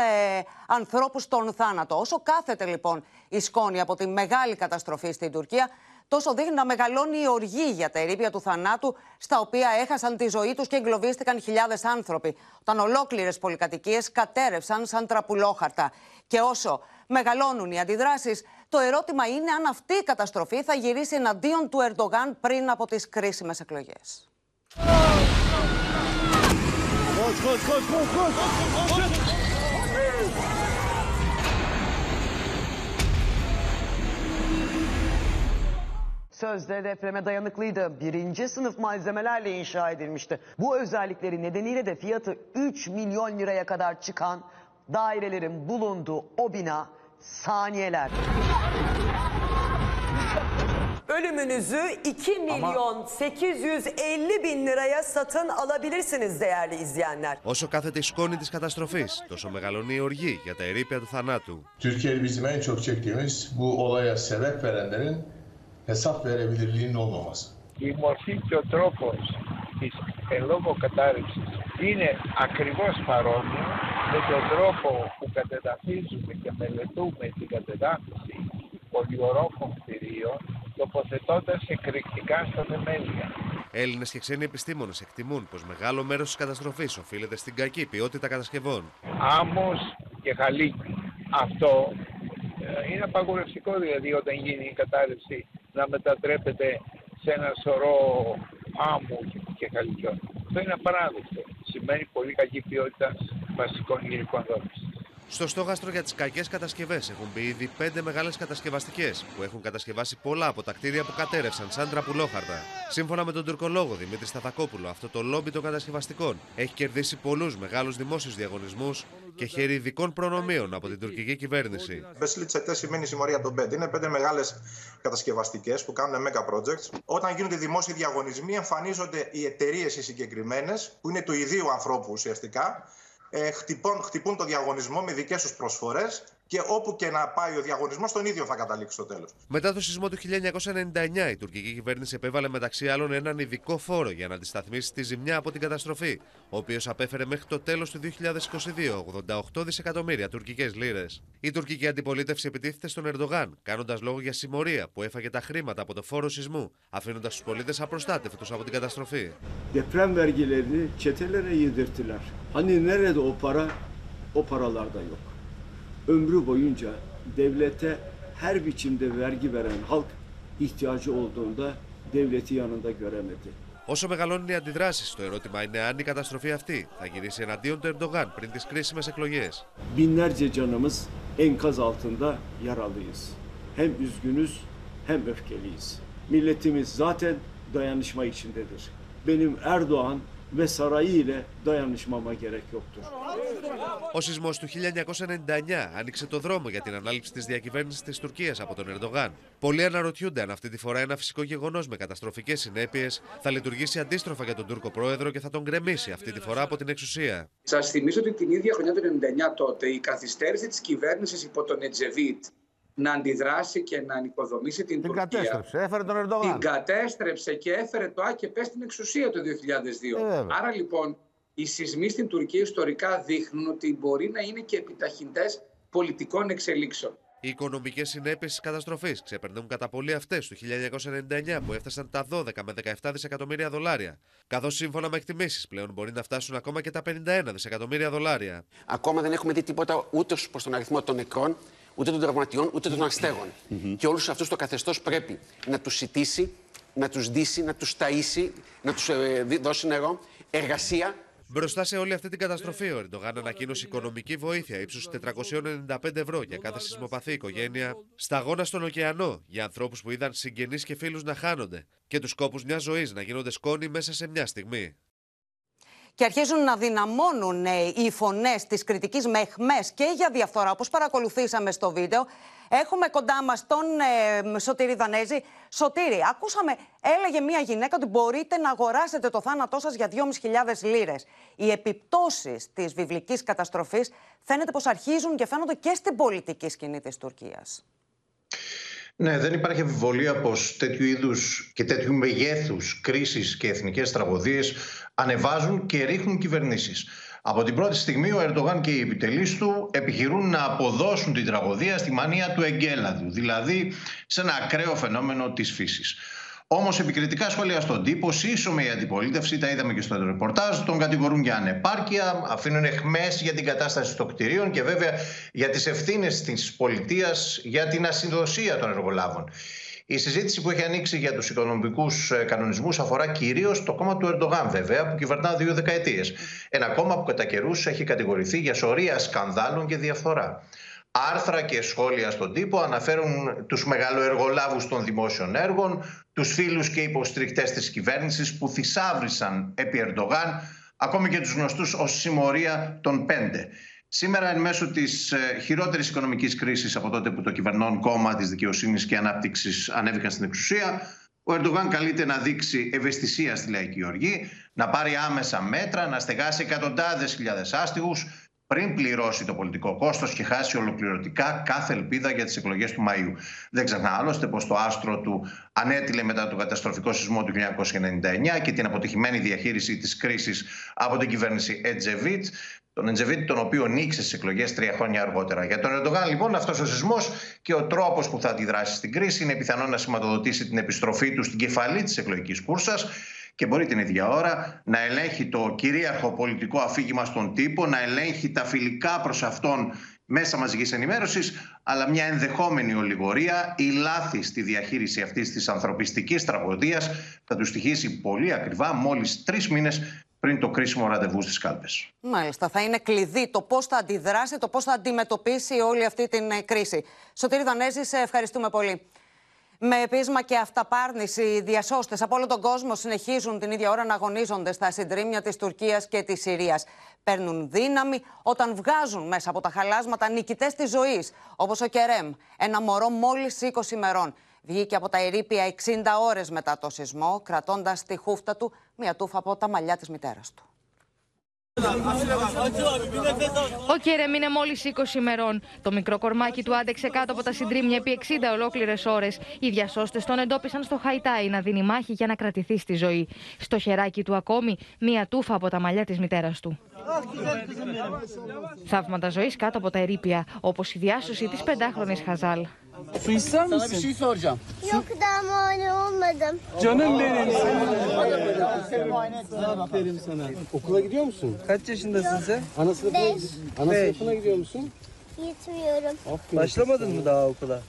Speaker 2: ανθρώπους στον θάνατο. Όσο κάθεται λοιπόν η σκόνη από τη μεγάλη καταστροφή στην Τουρκία, τόσο δείχνει να μεγαλώνει η οργή για τα ερήπια του θανάτου, στα οποία έχασαν τη ζωή του και εγκλωβίστηκαν χιλιάδε άνθρωποι, όταν ολόκληρε πολυκατοικίε κατέρευσαν σαν τραπουλόχαρτα. Και όσο μεγαλώνουν οι αντιδράσει, το ερώτημα είναι αν αυτή η καταστροφή θα γυρίσει εναντίον του Ερντογάν πριν από τι κρίσιμε εκλογέ.
Speaker 21: Sözde depreme dayanıklıydı. Birinci sınıf malzemelerle inşa edilmişti. Bu özellikleri nedeniyle de fiyatı 3 milyon liraya kadar çıkan dairelerin bulunduğu o bina saniyeler.
Speaker 28: Ölümünüzü 2 milyon 850 bin liraya satın alabilirsiniz değerli izleyenler.
Speaker 29: Όσο κάθεται η σκόνη της καταστροφής, τόσο μεγαλώνει η οργή για τα ερήπια του θανάτου.
Speaker 30: Türkiye'de bizim en çok çektiğimiz bu olaya sebep verenlerin hesap verebilirliğinin olmaması.
Speaker 31: Η μορφή και ο τρόπος της εν λόγω κατάρρευσης είναι ακριβώς παρόμοιο με τον τρόπο που κατεδαφίζουμε και μελετούμε την κατεδάφιση πολυορόφων κτηρίων τοποθετώντας εκρηκτικά στα θεμέλια.
Speaker 29: Έλληνες και ξένοι επιστήμονες εκτιμούν πως μεγάλο μέρος της καταστροφής οφείλεται στην κακή ποιότητα κατασκευών.
Speaker 31: Άμμος και χαλίκι. Αυτό ε, είναι απαγορευτικό δηλαδή όταν γίνει η κατάρρευση να μετατρέπεται σε ένα σωρό άμμους και χαλικιών. Αυτό είναι απαράδεκτο. Σημαίνει πολύ κακή ποιότητα βασικών υλικών δόμησης.
Speaker 29: Στο στόχαστρο για τις κακές κατασκευές έχουν μπει ήδη πέντε μεγάλες κατασκευαστικές που έχουν κατασκευάσει πολλά από τα κτίρια που κατέρευσαν σαν τραπουλόχαρτα. Σύμφωνα με τον τουρκολόγο Δημήτρης Σταθακόπουλο, αυτό το λόμπι των κατασκευαστικών έχει κερδίσει πολλούς μεγάλους δημόσιους διαγωνισμούς και χέρι ειδικών προνομίων από την τουρκική κυβέρνηση.
Speaker 32: Μπεσλίτ Τσετές σημαίνει συμμορία των πέντε. Είναι πέντε μεγάλες κατασκευαστικές που κάνουν mega projects. Όταν γίνονται δημόσιοι διαγωνισμοί, εμφανίζονται οι εταιρείες οι συγκεκριμένες, που είναι του ιδίου ανθρώπου ουσιαστικά, ε, χτυπούν, χτυπούν το διαγωνισμό με δικές τους προσφορές και όπου και να πάει ο διαγωνισμός, τον ίδιο θα καταλήξει στο τέλος.
Speaker 29: Μετά το σεισμό του 1999, η τουρκική κυβέρνηση επέβαλε μεταξύ άλλων έναν ειδικό φόρο για να αντισταθμίσει τη ζημιά από την καταστροφή, ο οποίος απέφερε μέχρι το τέλος του 2022 88 δισεκατομμύρια τουρκικές λίρες. Η τουρκική αντιπολίτευση επιτίθεται στον Ερντογάν, κάνοντας λόγο για συμμορία που έφαγε τα χρήματα από το φόρο σεισμού, αφήνοντας τους πολίτες απροστάτευτου από την καταστροφή.
Speaker 11: Deprem vergilerini çetelere yedirttiler. Hani nerede o para? O paralar da yok. Ömrü boyunca devlete her biçimde vergi veren halk ihtiyacı olduğunda devleti yanında göremedi.
Speaker 29: Όσο μεγαλώνουν οι αντιδράσει, το ερώτημα είναι αν η καταστροφή αυτή θα γυρίσει εναντίον του Ερντογάν πριν τι κρίσιμε εκλογέ.
Speaker 11: Binlerce canımız enkaz altında yaralıyız. Hem üzgünüz hem öfkeliyiz. Milletimiz zaten dayanışma içindedir. Benim Erdoğan ve sarayı ile dayanışmama gerek yoktur.
Speaker 29: Ο σεισμός του 1999 άνοιξε το δρόμο για την ανάληψη της διακυβέρνησης της Τουρκίας από τον Ερντογάν. Πολλοί αναρωτιούνται αν αυτή τη φορά ένα φυσικό γεγονός με καταστροφικές συνέπειες θα λειτουργήσει αντίστροφα για τον Τούρκο πρόεδρο και θα τον γκρεμίσει αυτή τη φορά από την εξουσία.
Speaker 33: Σας θυμίζω ότι την ίδια χρονιά του 1999 τότε η καθυστέρηση της κυβέρνησης υπό τον Ετζεβίτ να αντιδράσει και να ανοικοδομήσει την,
Speaker 34: Την
Speaker 33: Τουρκία.
Speaker 34: κατέστρεψε, έφερε τον Ερντογάν.
Speaker 33: Την κατέστρεψε και έφερε το ΑΚΕΠ στην εξουσία το 2002.
Speaker 34: Ε, βέβαια.
Speaker 33: Άρα λοιπόν οι σεισμοί στην Τουρκία ιστορικά δείχνουν ότι μπορεί να είναι και επιταχυντές πολιτικών εξελίξεων.
Speaker 29: Οι οικονομικές συνέπειες της καταστροφής ξεπερνούν κατά πολύ αυτές του 1999 που έφτασαν τα 12 με 17 δισεκατομμύρια δολάρια. Καθώς σύμφωνα με εκτιμήσεις πλέον μπορεί να φτάσουν ακόμα και τα 51 δισεκατομμύρια δολάρια.
Speaker 35: Ακόμα δεν έχουμε δει τίποτα ούτε προς τον αριθμό των νεκρών, ούτε των τραυματιών, ούτε των αστέγων. Και όλους αυτούς το καθεστώς πρέπει να τους σητήσει, να τους ντύσει, να τους ταΐσει, να τους δώσει νερό, εργασία.
Speaker 29: Μπροστά σε όλη αυτή την καταστροφή, ο Ερντογάν ανακοίνωσε οικονομική βοήθεια ύψους 495 ευρώ για κάθε σεισμοπαθή οικογένεια, σταγόνα στον ωκεανό για ανθρώπους που είδαν συγγενείς και φίλους να χάνονται και τους κόπους μιας ζωής να γίνονται σκόνη μέσα σε μια στιγμή.
Speaker 2: Και αρχίζουν να δυναμώνουν ε, οι φωνές της κριτικής με εχμές και για διαφθορά, όπως παρακολουθήσαμε στο βίντεο. Έχουμε κοντά μας τον ε, Σωτήρη Δανέζη. Σωτήρη, ακούσαμε, έλεγε μια γυναίκα ότι μπορείτε να αγοράσετε το θάνατό σας για 2.500 λίρες. Οι επιπτώσεις της βιβλικής καταστροφής φαίνεται πως αρχίζουν και φαίνονται και στην πολιτική σκηνή της Τουρκίας.
Speaker 32: Ναι, δεν υπάρχει αμφιβολία πως τέτοιου είδους και τέτοιου μεγέθους κρίσεις και εθνικές τραγωδίες ανεβάζουν και ρίχνουν κυβερνήσεις. Από την πρώτη στιγμή ο Ερντογάν και οι επιτελείς του επιχειρούν να αποδώσουν την τραγωδία στη μανία του εγκέλαδου, δηλαδή σε ένα ακραίο φαινόμενο της φύσης. Όμως, επικριτικά σχόλια στον τύπο, σύσσωμε η αντιπολίτευση, τα είδαμε και στο ρεπορτάζ, τον κατηγορούν για ανεπάρκεια, αφήνουν εχμές για την κατάσταση των κτηρίων και βέβαια για τις ευθύνες της πολιτείας για την ασυνδοσία των εργολάβων. Η συζήτηση που έχει ανοίξει για τους οικονομικούς κανονισμούς αφορά κυρίως το κόμμα του Ερντογάν, βέβαια, που κυβερνά δύο δεκαετίες. Ένα κόμμα που κατά καιρούς έχει κατηγορηθεί για σωρία σκανδάλων και διαφθορά. Άρθρα και σχόλια στον τύπο αναφέρουν τους μεγαλοεργολάβους των δημόσιων έργων, τους φίλους και υποστηρικτές της κυβέρνησης που θησάβρισαν επί Ερντογάν, ακόμη και τους γνωστούς ως συμμορία των πέντε. Σήμερα, εν μέσω της χειρότερης οικονομικής κρίσης από τότε που το κυβερνών κόμμα της δικαιοσύνης και ανάπτυξης ανέβηκαν στην εξουσία, ο Ερντογάν καλείται να δείξει ευαισθησία στη λαϊκή οργή, να πάρει άμεσα μέτρα, να στεγάσει εκατοντάδες χιλιάδες άστιγους, πριν πληρώσει το πολιτικό κόστος και χάσει ολοκληρωτικά κάθε ελπίδα για τις εκλογές του Μαΐου. Δεν ξεχνά άλλωστε πως το άστρο του ανέτειλε μετά τον καταστροφικό σεισμό του 1999 και την αποτυχημένη διαχείριση της κρίσης από την κυβέρνηση Ετζεβίτ, τον Εντζεβίτ, τον οποίο νίξε στις εκλογές τρία χρόνια αργότερα. Για τον Ερντογάν, λοιπόν, αυτός ο σεισμός και ο τρόπος που θα αντιδράσει στην κρίση είναι πιθανό να σηματοδοτήσει την επιστροφή του στην κεφαλή της εκλογικής κούρσας και μπορεί την ίδια ώρα να ελέγχει το κυρίαρχο πολιτικό αφήγημα στον τύπο, να ελέγχει τα φιλικά προς αυτόν μέσα μαζικής ενημέρωσης, αλλά μια ενδεχόμενη ολιγορία ή λάθη στη διαχείριση αυτής της ανθρωπιστικής τραγωδίας θα τους στοιχήσει πολύ ακριβά μόλις τρεις μήνες πριν το κρίσιμο ραντεβού στις κάλπες.
Speaker 2: Μάλιστα, θα είναι κλειδί το πώς θα αντιδράσει, το πώς θα αντιμετωπίσει όλη αυτή την ε, κρίση. Σωτήρη Δανέζη, σε ευχαριστούμε πολύ. Με πείσμα και αυταπάρνηση, οι διασώστες από όλο τον κόσμο συνεχίζουν την ίδια ώρα να αγωνίζονται στα συντρίμια της Τουρκίας και της Συρίας. Παίρνουν δύναμη όταν βγάζουν μέσα από τα χαλάσματα νικητές της ζωής, όπως ο Κερέμ, ένα μωρό μόλις 20 ημερών. Βγήκε από τα ερήπια 60 ώρες μετά το σεισμό, κρατώντας στη χούφτα του μια τούφα από τα μαλλιά της μητέρας του.
Speaker 36: Ο Κέρεμ είναι μόλις 20 ημερών. Το μικρό κορμάκι του άντεξε κάτω από τα συντρίμια επί 60 ολόκληρες ώρες. Οι διασώστες τον εντόπισαν στο Χαϊτάι να δίνει μάχη για να κρατηθεί στη ζωή. Στο χεράκι του ακόμη μία τούφα από τα μαλλιά της μητέρας του. Θαύματα ζωής κάτω από τα ερήπια, όπως η διάσωση της πεντάχρονης Χαζάλ.
Speaker 37: Su ister misin?
Speaker 38: Sana bir şey soracağım.
Speaker 37: Yok daha muayene olmadım.
Speaker 38: Canım benim. Seni muayene etsinler. Aferin sana. Okula gidiyor musun? Kaç yaşındasın sen? Ana sınıfına,
Speaker 37: Beş.
Speaker 38: ana
Speaker 37: Beş.
Speaker 38: sınıfına gidiyor musun?
Speaker 37: Gitmiyorum.
Speaker 38: Başlamadın mı daha okula?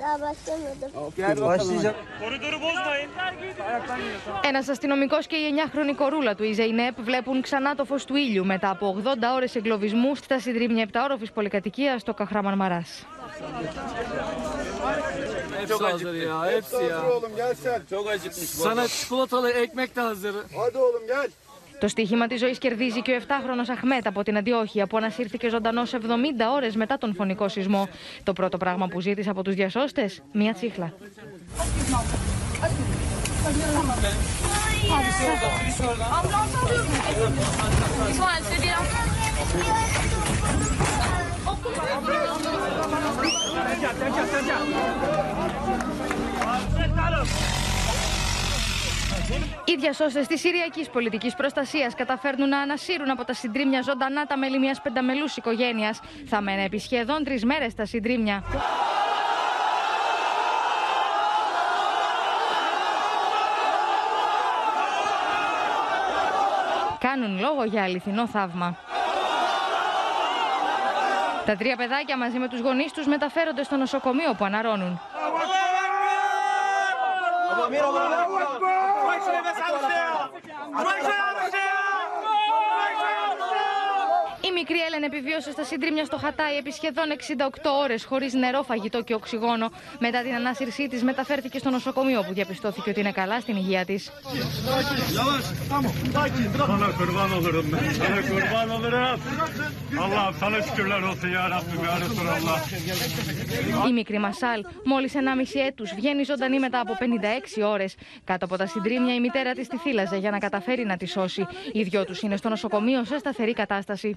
Speaker 37: Daha başlamadım.
Speaker 38: Gel başlayacağım.
Speaker 36: Ένας αστυνομικός και η 9χρονη κορούλα του, η Ζεϊνέπ, βλέπουν ξανά το φως του ήλιου μετά από 80 ώρες εγκλωβισμού στα συντρίμια 7όροφη πολυκατοικίας στο Καχράμαν Μαράς.
Speaker 38: Hepsi hazır ya, hepsi ya.
Speaker 39: oğlum gel sen.
Speaker 38: Çok acıkmış. Sana çikolatalı ekmek de hazır.
Speaker 39: Hadi oğlum gel.
Speaker 36: Το στοίχημα της ζωής κερδίζει και ο 7χρονο Αχμέτ από την Αντιόχεια που ανασύρθηκε ζωντανός 70 ώρες μετά τον φωνικό σεισμό. Το πρώτο πράγμα που ζήτησε από τους διασώστες, μία τσίχλα. Οι διασώστες της Συριακής Πολιτικής Προστασίας καταφέρνουν να ανασύρουν από τα συντρίμια ζωντανά τα μέλη μιας πενταμελούς οικογένειας. Θα μένε επί σχεδόν τρεις μέρες τα συντρίμια. Κάνουν λόγο για αληθινό θαύμα. Τα τρία παιδάκια μαζί με τους γονείς τους μεταφέρονται στο νοσοκομείο που αναρώνουν. Right Η μικρή Έλεν επιβίωσε στα συντρίμια στο Χατάι επί σχεδόν 68 ώρες χωρίς νερό, φαγητό και οξυγόνο. Μετά την ανάσυρσή της, μεταφέρθηκε στο νοσοκομείο που διαπιστώθηκε ότι είναι καλά στην υγεία της.
Speaker 40: Yavaş. Tamam. Sakin. Sana kurban olurum ben. Sana kurban olurum. Allah'ım sana şükürler olsun ya Rabbim ya Resulallah.
Speaker 36: Η μικρή Μασάλ, μόλις 1,5 έτους, βγαίνει ζωντανή μετά από 56 ώρες. Κάτω από τα συντρίμια, η μητέρα της τη θύλαζε για να καταφέρει να τη σώσει. Οι δυο τους είναι στο νοσοκομείο σε σταθερή κατάσταση.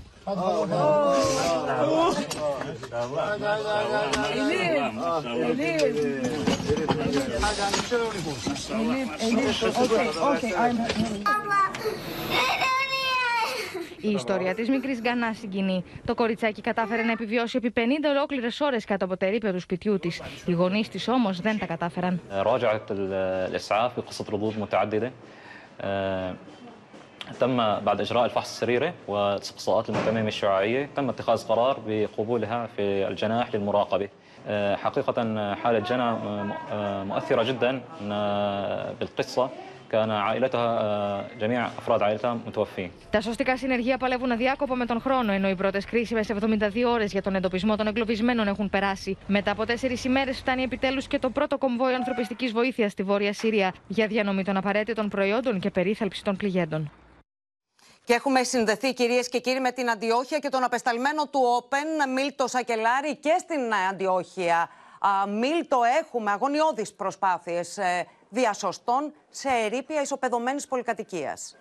Speaker 36: Η ιστορία της μικρής Γκανάς συγκινεί. Το κοριτσάκι κατάφερε να επιβιώσει επί 50 ολόκληρες ώρες κάτω από τα ερήπια του σπιτιού της. Οι γονείς της όμως δεν τα κατάφεραν.
Speaker 41: تم بعد إجراء الفحص السريري واستقصاءات المتممة الشعاعية تم اتخاذ قرار بقبولها في الجناح للمراقبة آه، حقيقة حالة جنى آه، آه، مؤثرة جدا آه، بالقصة كان عائلتها آه، جميع أفراد عائلتها متوفين
Speaker 36: Τα σωστικά συνεργεία παλεύουν αδιάκοπα με τον χρόνο, ενώ οι πρώτε κρίσιμε 72 ώρε για τον εντοπισμό των εγκλωβισμένων έχουν περάσει. Μετά από τέσσερι ημέρε φτάνει επιτέλου και το πρώτο κομβόι ανθρωπιστική βοήθεια στη Βόρεια Συρία για διανομή των απαραίτητων προϊόντων και περίθαλψη των πληγέντων.
Speaker 2: Και έχουμε συνδεθεί κυρίες και κύριοι με την Αντιόχεια και τον απεσταλμένο του Open, Μίλτο Σακελάρη και στην Αντιόχεια. Α, Μίλτο, έχουμε αγωνιώδεις προσπάθειες ε, διασωστών σε ερήπια ισοπεδωμένης πολυκατοικίας.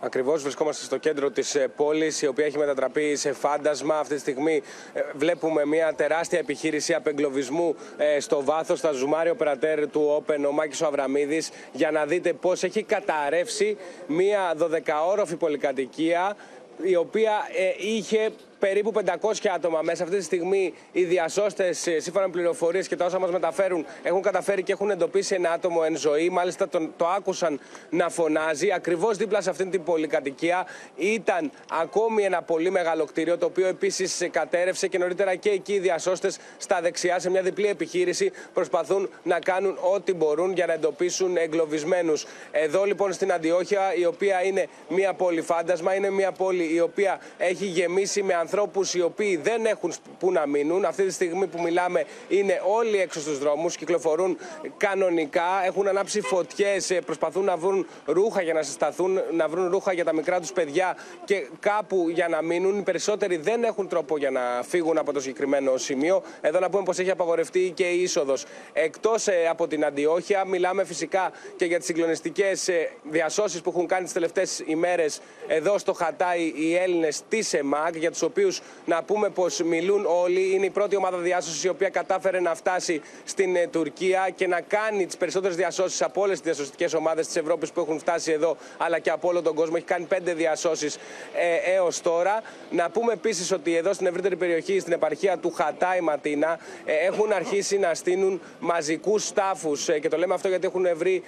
Speaker 8: Ακριβώς βρισκόμαστε στο κέντρο της πόλης, η οποία έχει μετατραπεί σε φάντασμα. Αυτή τη στιγμή ε, βλέπουμε μια τεράστια επιχείρηση απεγκλωβισμού ε, στο βάθος. Θα ζουμάρει ο περατέρ του Open, ο Μάκης ο Αβραμίδης, για να δείτε πώς έχει καταρρεύσει μια 12όροφη πολυκατοικία η οποία ε, είχε περίπου 500 άτομα μέσα. Αυτή τη στιγμή οι διασώστες, σύμφωνα με πληροφορίες και τα όσα μας μεταφέρουν, έχουν καταφέρει και έχουν εντοπίσει ένα άτομο εν ζωή. Μάλιστα τον, το άκουσαν να φωνάζει. Ακριβώς δίπλα σε αυτήν την πολυκατοικία ήταν ακόμη ένα πολύ μεγάλο κτίριο, το οποίο επίσης κατέρευσε και νωρίτερα και εκεί οι διασώστες στα δεξιά, σε μια διπλή επιχείρηση, προσπαθούν να κάνουν ό,τι μπορούν για να εντοπίσουν εγκλωβισμένους. Εδώ λοιπόν στην Αντιόχεια, η οποία είναι μια πόλη φάντασμα, είναι μια πόλη η οποία έχει γεμίσει με ανθρώπου οι οποίοι δεν έχουν που να μείνουν. Αυτή τη στιγμή που μιλάμε είναι όλοι έξω στους δρόμους, κυκλοφορούν κανονικά, έχουν ανάψει φωτιές, προσπαθούν να βρουν ρούχα για να συσταθούν, να βρουν ρούχα για τα μικρά τους παιδιά και κάπου για να μείνουν. Οι περισσότεροι δεν έχουν τρόπο για να φύγουν από το συγκεκριμένο σημείο. Εδώ να πούμε πως έχει απαγορευτεί και η είσοδος εκτός από την Αντιόχεια. Μιλάμε φυσικά και για τις συγκλονιστικές διασώσεις που έχουν κάνει τις τελευταίες ημέρες εδώ στο Χατάι οι Έλληνες της ΕΜΑΚ, για τους οποίου να πούμε πως μιλούν όλοι. Είναι η πρώτη ομάδα διάσωσης η οποία κατάφερε να φτάσει στην ε, Τουρκία και να κάνει τις περισσότερες διασώσεις από όλες τις διασωστικές ομάδες της Ευρώπης που έχουν φτάσει εδώ, αλλά και από όλο τον κόσμο. Έχει κάνει πέντε διασώσεις ε, έως τώρα. Να πούμε επίσης ότι εδώ στην ευρύτερη περιοχή, στην επαρχία του Χατάι Ματίνα, ε, έχουν αρχίσει να στείλουν μαζικούς τάφου. Ε, και το λέμε αυτό γιατί έχουν βρει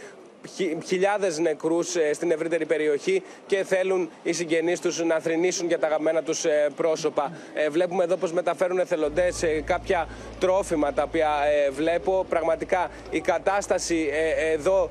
Speaker 8: χιλιάδες νεκρούς ε, στην ευρύτερη περιοχή και θέλουν οι συγγενείς τους να θρυνήσουν για τα αγαπημένα τους ε, πρόσωπα. Ε, βλέπουμε εδώ πως μεταφέρουν εθελοντές κάποια τρόφιμα τα οποία βλέπω. Πραγματικά η κατάσταση εδώ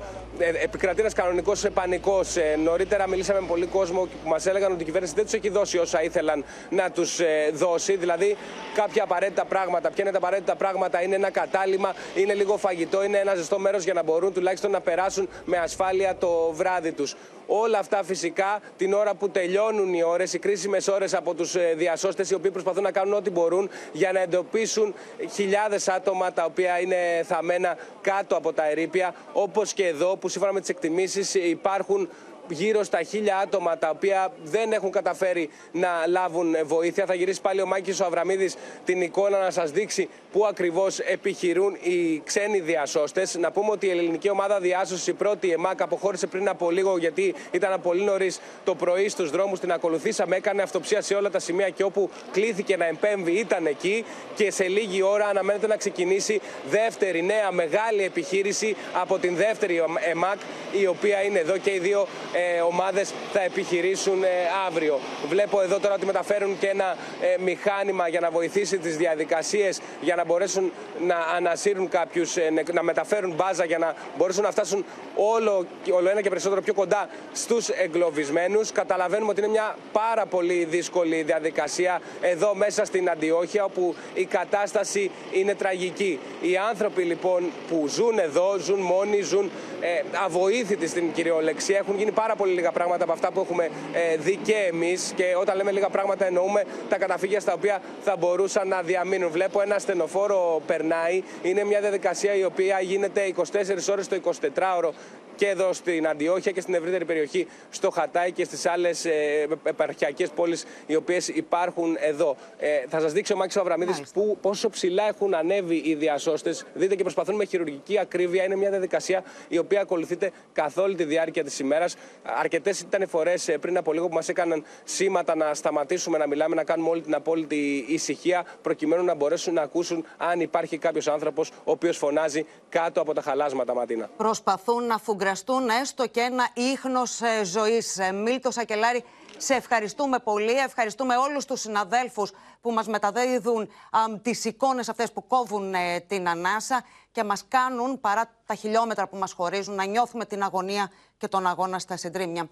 Speaker 8: επικρατεί ένας κανονικός πανικό. Νωρίτερα μιλήσαμε με πολύ κόσμο που μας έλεγαν ότι η κυβέρνηση δεν τους έχει δώσει όσα ήθελαν να τους δώσει. Δηλαδή, κάποια απαραίτητα πράγματα. Ποια είναι τα απαραίτητα πράγματα, είναι ένα κατάλημα, είναι λίγο φαγητό, είναι ένα ζεστό μέρος για να μπορούν τουλάχιστον να περάσουν με ασφάλεια το βράδυ τους. Όλα αυτά φυσικά την ώρα που τελειώνουν οι ώρες, οι κρίσιμες ώρες από τους ε, διασώστες οι οποίοι προσπαθούν να κάνουν ό,τι μπορούν για να εντοπίσουν χιλιάδες άτομα τα οποία είναι θαμμένα κάτω από τα ερήπια. Όπως και εδώ που σύμφωνα με τις εκτιμήσεις υπάρχουν γύρω στα χίλια άτομα τα οποία δεν έχουν καταφέρει να λάβουν βοήθεια. Θα γυρίσει πάλι ο Μάκης ο Αβραμίδης την εικόνα να σας δείξει πού ακριβώς επιχειρούν οι ξένοι διασώστες. Να πούμε ότι η ελληνική ομάδα διάσωσης, η πρώτη η ΕΜΑΚ, αποχώρησε πριν από λίγο γιατί ήταν πολύ νωρίς το πρωί στους δρόμους. Την ακολουθήσαμε, έκανε αυτοψία σε όλα τα σημεία και όπου κλήθηκε να εμπέμβει ήταν εκεί και σε λίγη ώρα αναμένεται να ξεκινήσει δεύτερη νέα μεγάλη επιχείρηση από την δεύτερη ΕΜΑΚ η οποία είναι εδώ και οι δύο ε, ομάδες θα επιχειρήσουν ε, αύριο. Βλέπω εδώ τώρα ότι μεταφέρουν και ένα ε, μηχάνημα για να βοηθήσει τις διαδικασίες για να μπορέσουν να ανασύρουν κάποιους, ε, να μεταφέρουν μπάζα για να μπορέσουν να φτάσουν όλο, όλο ένα και περισσότερο πιο κοντά στους εγκλωβισμένους. Καταλαβαίνουμε ότι είναι μια πάρα πολύ δύσκολη διαδικασία εδώ μέσα στην Αντιόχεια όπου η κατάσταση είναι τραγική. Οι άνθρωποι λοιπόν που ζουν εδώ, ζουν μόνοι, ζουν ε, αβοήθητοι στην κυριολεξία. Έχουν γίνει πάρα πολύ λίγα πράγματα από αυτά που έχουμε ε, δει και εμείς. Και όταν λέμε λίγα πράγματα, εννοούμε τα καταφύγια στα οποία θα μπορούσαν να διαμείνουν. Βλέπω ένα στενοφόρο περνάει. Είναι μια διαδικασία η οποία γίνεται 24 ώρες το 24ωρο και εδώ στην Αντιόχεια και στην ευρύτερη περιοχή στο Χατάι και στις άλλες ε, επαρχιακές πόλεις οι οποίες υπάρχουν εδώ. Ε, θα σας δείξω ο Μάκης Αβραμίδης που, πόσο ψηλά έχουν ανέβει οι διασώστες. Δείτε και προσπαθούν με χειρουργική ακρίβεια. Είναι μια διαδικασία η οποία ακολουθείται καθ' όλη τη διάρκεια της ημέρας. Αρκετές ήταν οι φορές ε, πριν από λίγο που μας έκαναν σήματα να σταματήσουμε να μιλάμε, να κάνουμε όλη την απόλυτη ησυχία προκειμένου να μπορέσουν να ακούσουν αν υπάρχει κάποιος άνθρωπος ο οποίος φωνάζει κάτω από τα χαλάσματα Ματίνα.
Speaker 2: Προσπαθούν να φουγκραστούν έστω και ένα ίχνος ε, ζωής. Ε, Μίλτος Σακελάρη, σε ευχαριστούμε πολύ. Ευχαριστούμε όλους τους συναδέλφους που μας μεταδίδουν α, τις εικόνες αυτές που κόβουν ε, την ανάσα και μας κάνουν, παρά τα χιλιόμετρα που μας χωρίζουν, να νιώθουμε την αγωνία και τον αγώνα στα συντρίμια.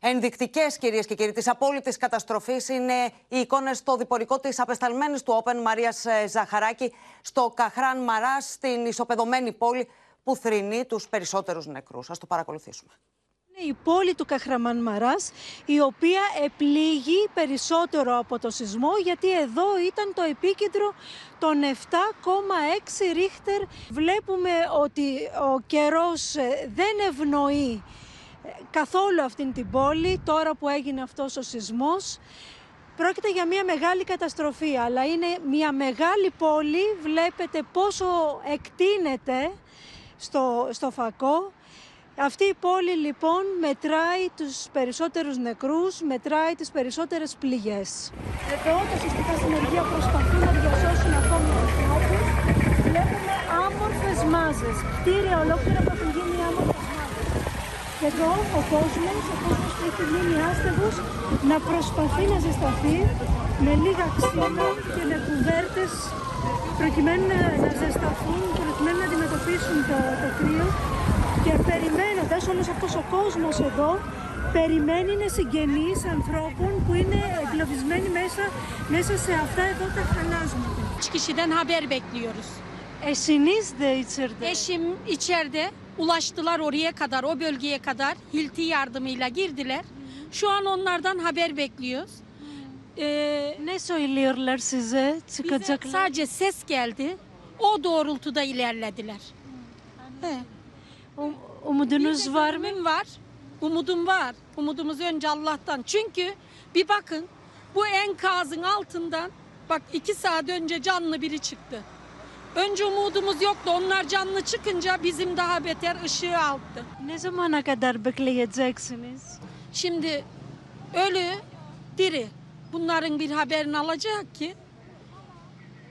Speaker 2: Ενδεικτικές, κυρίες και κύριοι, της απόλυτης καταστροφής είναι οι εικόνες στο διπορικό της απεσταλμένης του Όπεν Μαρίας Ζαχαράκη στο Καχράν Μαράς, στην ισοπεδωμένη πόλη που θρυνεί τους περισσότερους νεκρούς. Α το παρακολουθήσουμε.
Speaker 27: Είναι η πόλη του Καχραμάν Μαράς, η οποία επλήγει περισσότερο από το σεισμό, γιατί εδώ ήταν το επίκεντρο των 7,6 ρίχτερ. Βλέπουμε ότι ο καιρός ε, δεν ευνοεί ε, καθόλου αυτήν την πόλη, τώρα που έγινε αυτός ο σεισμός. Πρόκειται για μια μεγάλη καταστροφή, αλλά είναι μια μεγάλη πόλη, βλέπετε πόσο εκτείνεται στο, στο φακό. Αυτή η πόλη λοιπόν μετράει τους περισσότερους νεκρούς, μετράει τις περισσότερες πληγές. Εδώ τα συστικά συνεργεία προσπαθούν να διασώσουν ακόμη ανθρώπους. Βλέπουμε άμορφες μάζες, κτίρια ολόκληρα που έχουν γίνει άμορφες μάζες. Και εδώ ο κόσμος, ο κόσμος που έχει μείνει άστεγος, να προσπαθεί να ζεσταθεί με λίγα ξύλα και με κουβέρτες προκειμένου να, να ζεσταθούν, προκειμένου να αντιμετωπίσουν το, το κρύο και περιμένοντας όλος αυτός ο κόσμος εδώ περιμένει είναι συγγενείς ανθρώπων που είναι εγκλωβισμένοι μέσα, μέσα σε αυτά εδώ τα χαλάσματα.
Speaker 37: Üç kişiden haber bekliyoruz.
Speaker 27: Eşiniz de içeride.
Speaker 37: Eşim içeride ulaştılar oraya kadar, o bölgeye kadar hilti yardımıyla girdiler. Şu an onlardan haber bekliyoruz. Ee,
Speaker 27: ne söylüyorlar size?
Speaker 37: bize
Speaker 27: Çıkacaklar.
Speaker 37: sadece ses geldi. O doğrultuda ilerlediler. He.
Speaker 27: Um- umudunuz var mı?
Speaker 37: var. Umudum var. Umudumuz önce Allah'tan. Çünkü bir bakın Bu enkazın altından bak iki saat önce canlı biri çıktı. Önce umudumuz yoktu. Onlar canlı çıkınca bizim daha beter ışığı aldı.
Speaker 27: Ne zamana kadar bekleyeceksiniz?
Speaker 37: Şimdi ölü, diri. Bunların bir haberini alacak ki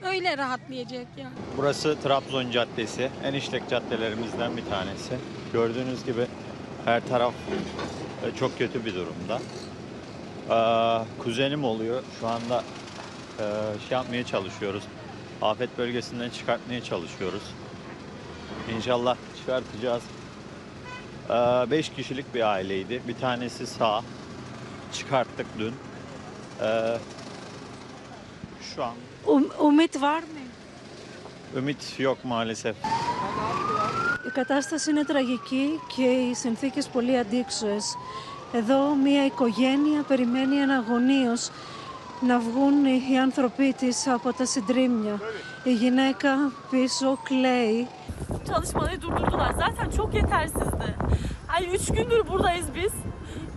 Speaker 37: öyle rahatlayacak yani.
Speaker 39: Burası Trabzon Caddesi. En işlek caddelerimizden bir tanesi. Gördüğünüz gibi her taraf e, çok kötü bir durumda. Ee, kuzenim oluyor. Şu anda e, şey yapmaya çalışıyoruz. Afet bölgesinden çıkartmaya çalışıyoruz. İnşallah çıkartacağız. Ee, beş kişilik bir aileydi. Bir tanesi sağ. Çıkarttık dün. Ee, şu an
Speaker 27: Um, umut var mı?
Speaker 39: ümit yok maalesef.
Speaker 27: Η κατάσταση είναι τραγική και οι συνθήκες πολύ αντίξωες. Εδώ μια οικογένεια περιμένει αναγωνίως να βγουν οι άνθρωποι της από τα συντρίμμια. Η γυναίκα πίσω κλαίει.
Speaker 42: Çalışmaları durdurdular. Zaten çok yetersizdi. Hani üç gündür buradayız biz.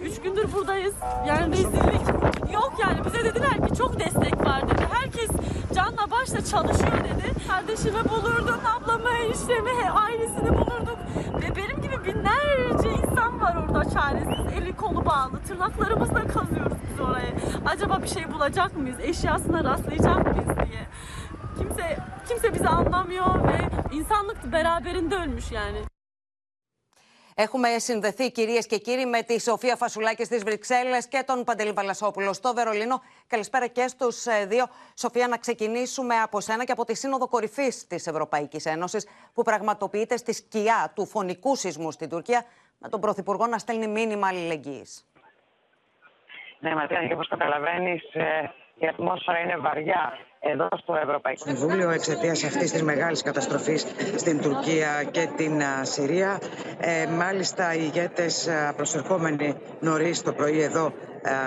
Speaker 42: Üç gündür buradayız. Yani rezillik yok yani. Bize dediler ki çok destek var dedi. Herkes canla başla çalışıyor dedi. Kardeşimi bulurdum, ablamı, eniştemi, ailesini bulurduk. Ve benim gibi binlerce insan var orada çaresiz. Eli kolu bağlı. Tırnaklarımızla kazıyoruz biz oraya. Acaba bir şey bulacak mıyız? Eşyasına rastlayacak mıyız diye. Kimse kimse bizi anlamıyor ve insanlık beraberinde ölmüş yani.
Speaker 2: Έχουμε συνδεθεί κυρίες και κύριοι με τη Σοφία Φασουλάκης στι Βρυξέλλες και τον Παντελή Βαλασόπουλο στο Βερολίνο. Καλησπέρα και στους δύο. Σοφία, να ξεκινήσουμε από σένα και από τη Σύνοδο Κορυφής της Ευρωπαϊκής Ένωσης που πραγματοποιείται στη σκιά του φωνικού σεισμού στην Τουρκία με τον Πρωθυπουργό να στέλνει μήνυμα αλληλεγγύης.
Speaker 43: Ναι, Ματίνα, και όπως καταλαβαίνεις, η ατμόσφαιρα είναι βαριά εδώ στο Ευρωπαϊκό
Speaker 44: Συμβούλιο εξαιτίας αυτής της μεγάλης καταστροφής στην Τουρκία και την Συρία. Ε, μάλιστα, οι ηγέτες προσερχόμενοι νωρίς το πρωί εδώ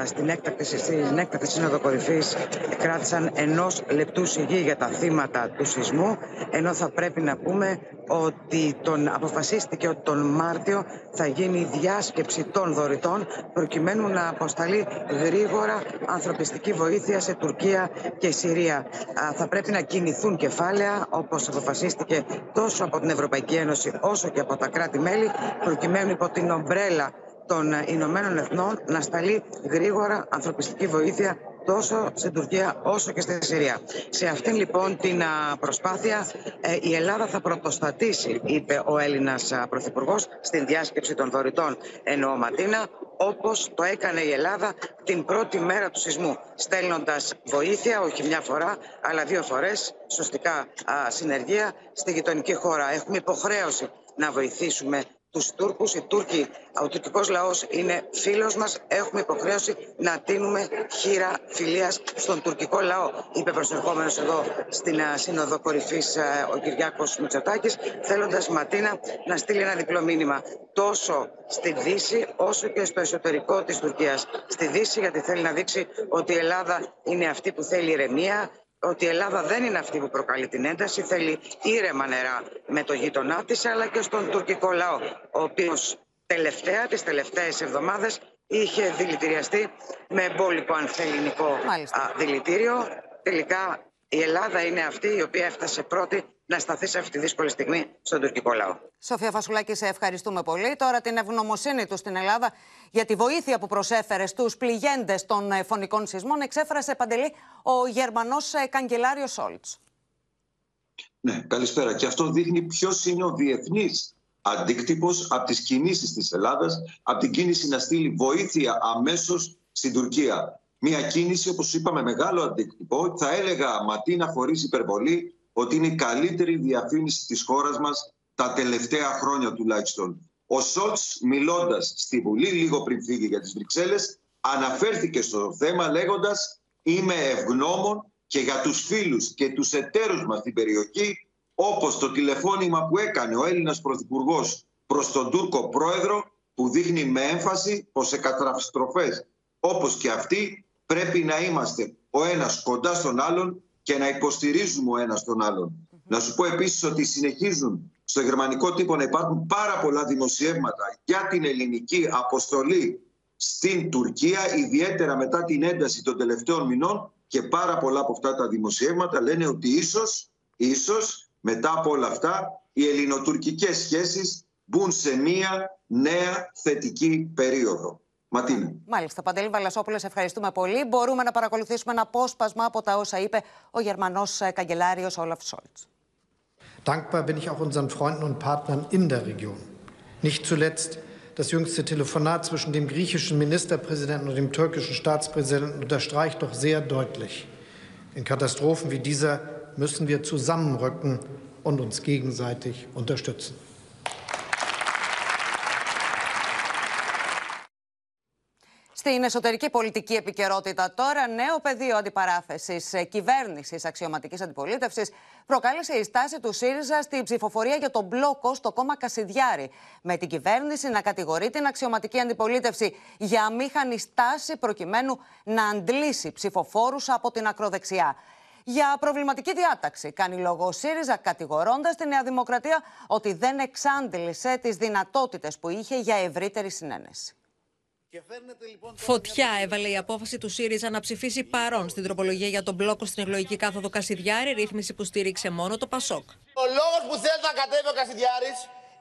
Speaker 44: στην έκτακτη, στην έκτακτη Σύνοδο Κορυφής κράτησαν ενός λεπτού σιγή για τα θύματα του σεισμού. Ενώ θα πρέπει να πούμε ότι τον, αποφασίστηκε ότι τον Μάρτιο θα γίνει διάσκεψη των δωρητών προκειμένου να αποσταλεί γρήγορα ανθρωπιστική βοήθεια σε Τουρκία και Συρία. Θα πρέπει να κινηθούν κεφάλαια όπως αποφασίστηκε τόσο από την Ευρωπαϊκή Ένωση όσο και από τα κράτη-μέλη προκειμένου υπό την ομπρέλα των Ηνωμένων Εθνών να σταλεί γρήγορα ανθρωπιστική βοήθεια τόσο στην Τουρκία όσο και στη Συρία. Σε αυτήν λοιπόν την προσπάθεια η Ελλάδα θα πρωτοστατήσει, είπε ο Έλληνας Πρωθυπουργός, στην διάσκεψη των δωρητών εννοώ Ματίνα, όπως το έκανε η Ελλάδα την πρώτη μέρα του σεισμού, στέλνοντας βοήθεια, όχι μια φορά, αλλά δύο φορές, σωστικά συνεργεία, στη γειτονική χώρα. Έχουμε υποχρέωση να βοηθήσουμε τους Τούρκους. Οι Τούρκοι, ο τουρκικός λαός είναι φίλος μας. Έχουμε υποχρέωση να τίνουμε χείρα φιλίας στον τουρκικό λαό. Είπε προσερχόμενος εδώ στην Σύνοδο Κορυφής ο Κυριάκος Μητσοτάκης, θέλοντας Ματίνα να στείλει ένα διπλό μήνυμα τόσο στη Δύση όσο και στο εσωτερικό της Τουρκίας. Στη Δύση γιατί θέλει να δείξει ότι η Ελλάδα είναι αυτή που θέλει ηρεμία, ότι η Ελλάδα δεν είναι αυτή που προκαλεί την ένταση, θέλει ήρεμα νερά με το γείτονά της, αλλά και στον τουρκικό λαό, ο οποίος τελευταία, τις τελευταίες εβδομάδες, είχε δηλητηριαστεί με εμπόλικο ανθεληνικό δηλητήριο. Τελικά η Ελλάδα είναι αυτή η οποία έφτασε πρώτη να σταθεί σε αυτή τη δύσκολη στιγμή στον τουρκικό λαό.
Speaker 2: Σοφία Φασουλάκη, σε ευχαριστούμε πολύ. Τώρα την ευγνωμοσύνη του στην Ελλάδα για τη βοήθεια που προσέφερε στους πληγέντες των φωνικών σεισμών εξέφρασε παντελή ο Γερμανός καγκελάριος Σόλτς.
Speaker 45: Ναι, καλησπέρα. Και αυτό δείχνει ποιος είναι ο διεθνής αντίκτυπος από τις κινήσεις της Ελλάδας, από την κίνηση να στείλει βοήθεια αμέσως στην Τουρκία. Μια κίνηση, όπως είπαμε, μεγάλο αντίκτυπο. Θα έλεγα, Ματίνα, χωρίς υπερβολή, ότι είναι η καλύτερη διαφήμιση της χώρας μας τα τελευταία χρόνια τουλάχιστον. Ο Σόλτς μιλώντας στη Βουλή λίγο πριν φύγει για τις Βρυξέλλες αναφέρθηκε στο θέμα λέγοντας είμαι ευγνώμων και για τους φίλους και τους εταίρους μας στην περιοχή όπως το τηλεφώνημα που έκανε ο Έλληνας Πρωθυπουργός προς τον Τούρκο Πρόεδρο που δείχνει με έμφαση πως σε καταστροφές όπως και αυτή πρέπει να είμαστε ο ένας κοντά στον άλλον και να υποστηρίζουμε ο ένας τον άλλον. Να σου πω επίσης ότι συνεχίζουν στο γερμανικό τύπο να υπάρχουν πάρα πολλά δημοσιεύματα για την ελληνική αποστολή στην Τουρκία, ιδιαίτερα μετά την ένταση των τελευταίων μηνών και πάρα πολλά από αυτά τα δημοσιεύματα λένε ότι ίσως, ίσως μετά από όλα αυτά οι ελληνοτουρκικές σχέσεις μπουν σε μία νέα θετική περίοδο. Ματίνη.
Speaker 2: Μάλιστα, Παντελή Βαλασόπουλο, ευχαριστούμε πολύ. Μπορούμε να παρακολουθήσουμε ένα απόσπασμα από τα όσα είπε ο Γερμανός καγκελάριος Όλαφ Σόλτς.
Speaker 46: Dankbar bin ich auch unseren Freunden und Partnern in der Region. Nicht zuletzt das jüngste Telefonat zwischen dem griechischen Ministerpräsidenten und dem türkischen Staatspräsidenten unterstreicht doch sehr deutlich, in Katastrophen wie dieser müssen wir zusammenrücken und uns gegenseitig unterstützen.
Speaker 2: Στην εσωτερική πολιτική επικαιρότητα τώρα, νέο πεδίο αντιπαράθεσης κυβέρνησης αξιωματικής αντιπολίτευσης προκάλεσε η στάση του ΣΥΡΙΖΑ στη ψηφοφορία για τον μπλόκο στο κόμμα Κασιδιάρη. Με την κυβέρνηση να κατηγορεί την αξιωματική αντιπολίτευση για αμήχανη στάση προκειμένου να αντλήσει ψηφοφόρους από την ακροδεξιά. Για προβληματική διάταξη κάνει λόγο ο ΣΥΡΙΖΑ κατηγορώντας τη Νέα Δημοκρατία ότι δεν εξάντλησε τις δυνατότητες που είχε για ευρύτερη συνένεση.
Speaker 47: Φωτιά έβαλε η απόφαση του ΣΥΡΙΖΑ να ψηφίσει παρόν στην τροπολογία για τον μπλόκο στην εκλογική κάθοδο Κασιδιάρη, ρύθμιση που στήριξε μόνο το Πασόκ.
Speaker 10: Ο λόγος που θέλει να κατέβει ο Κασιδιάρης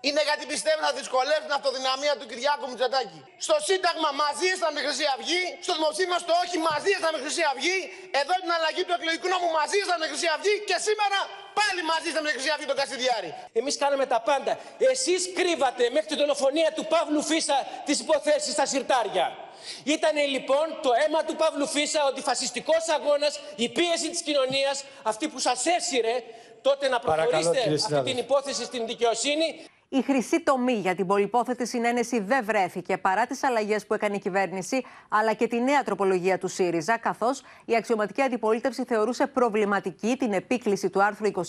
Speaker 10: είναι γιατί πιστεύει να δυσκολεύει την αυτοδυναμία του Κυριάκου Μητσοτάκη. Στο Σύνταγμα μαζί ήρθαμε με Χρυσή Αυγή, στο δημοψήφισμα στο Όχι μαζί ήρθαμε με Χρυσή Αυγή, εδώ την αλλαγή του εκλογικού νόμου μαζί ήρθαμε με Χρυσή Αυγή και σήμερα πάλι μαζί ήρθαμε με Χρυσή Αυγή τον Κασιδιάρη.
Speaker 33: Εμείς κάναμε τα πάντα. Εσείς κρύβατε μέχρι την δολοφονία του Παύλου Φίσα τις υποθέσεις στα συρτάρια. Ήταν λοιπόν το αίμα του Παύλου Φίσα, ο αντιφασιστικός αγώνας, η πίεση της κοινωνίας, αυτή που σας έσυρε τότε να προχωρήσετε αυτή την υπόθεση στην δικαιοσύνη.
Speaker 48: Η χρυσή τομή για την πολυπόθετη συνένεση δεν βρέθηκε παρά τις αλλαγές που έκανε η κυβέρνηση, αλλά και τη νέα τροπολογία του ΣΥΡΙΖΑ, καθώς η αξιωματική αντιπολίτευση θεωρούσε προβληματική την επίκληση του άρθρου 29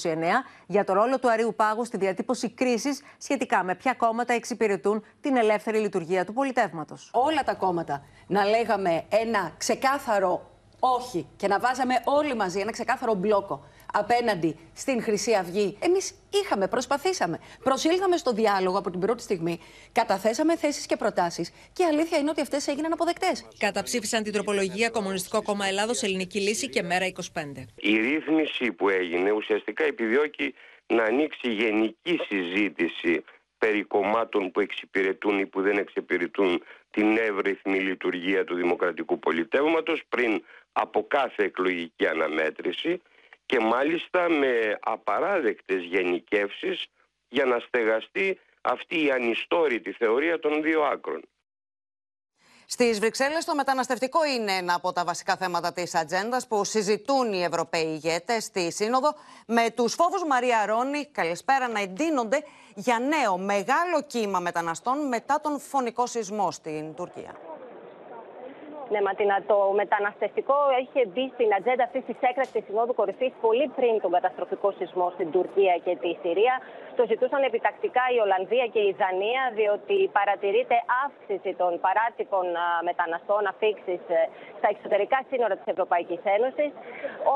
Speaker 48: για το ρόλο του Αρίου Πάγου στη διατύπωση κρίσης σχετικά με ποια κόμματα εξυπηρετούν την ελεύθερη λειτουργία του πολιτεύματος.
Speaker 49: Όλα τα κόμματα να λέγαμε ένα ξεκάθαρο όχι και να βάζαμε όλοι μαζί ένα ξεκάθαρο μπλόκο απέναντι στην Χρυσή Αυγή. Εμείς είχαμε, προσπαθήσαμε. Προσήλθαμε στο διάλογο από την πρώτη στιγμή, καταθέσαμε θέσεις και προτάσεις και η αλήθεια είναι ότι αυτές έγιναν αποδεκτές.
Speaker 47: Καταψήφισαν την τροπολογία Κομμουνιστικό Κόμμα Ελλάδος, Ελληνική Λύση και Μέρα 25.
Speaker 44: Η ρύθμιση που έγινε ουσιαστικά επιδιώκει να ανοίξει γενική συζήτηση περί κομμάτων που εξυπηρετούν ή που δεν εξυπηρετούν την εύρυθμη λειτουργία του δημοκρατικού πολιτεύματος πριν από κάθε εκλογική αναμέτρηση και μάλιστα με απαράδεκτες γενικεύσεις για να στεγαστεί αυτή η ανιστόρητη θεωρία των δύο άκρων.
Speaker 2: Στις Βρυξέλλες, το μεταναστευτικό είναι ένα από τα βασικά θέματα της ατζέντας που συζητούν οι Ευρωπαίοι ηγέτες στη Σύνοδο, με τους φόβους Μαρία Ρόνι, καλησπέρα, να εντείνονται για νέο μεγάλο κύμα μεταναστών μετά τον φωνικό σεισμό στην Τουρκία.
Speaker 50: Ναι, Ματίνα, το μεταναστευτικό είχε μπει στην ατζέντα αυτή της έκτακτης συνόδου κορυφής πολύ πριν τον καταστροφικό σεισμό στην Τουρκία και τη Συρία. Το ζητούσαν επιτακτικά η Ολλανδία και η Δανία, διότι παρατηρείται αύξηση των παράτυπων μεταναστών αφήξεις ε, στα εξωτερικά σύνορα της Ευρωπαϊκής Ένωσης.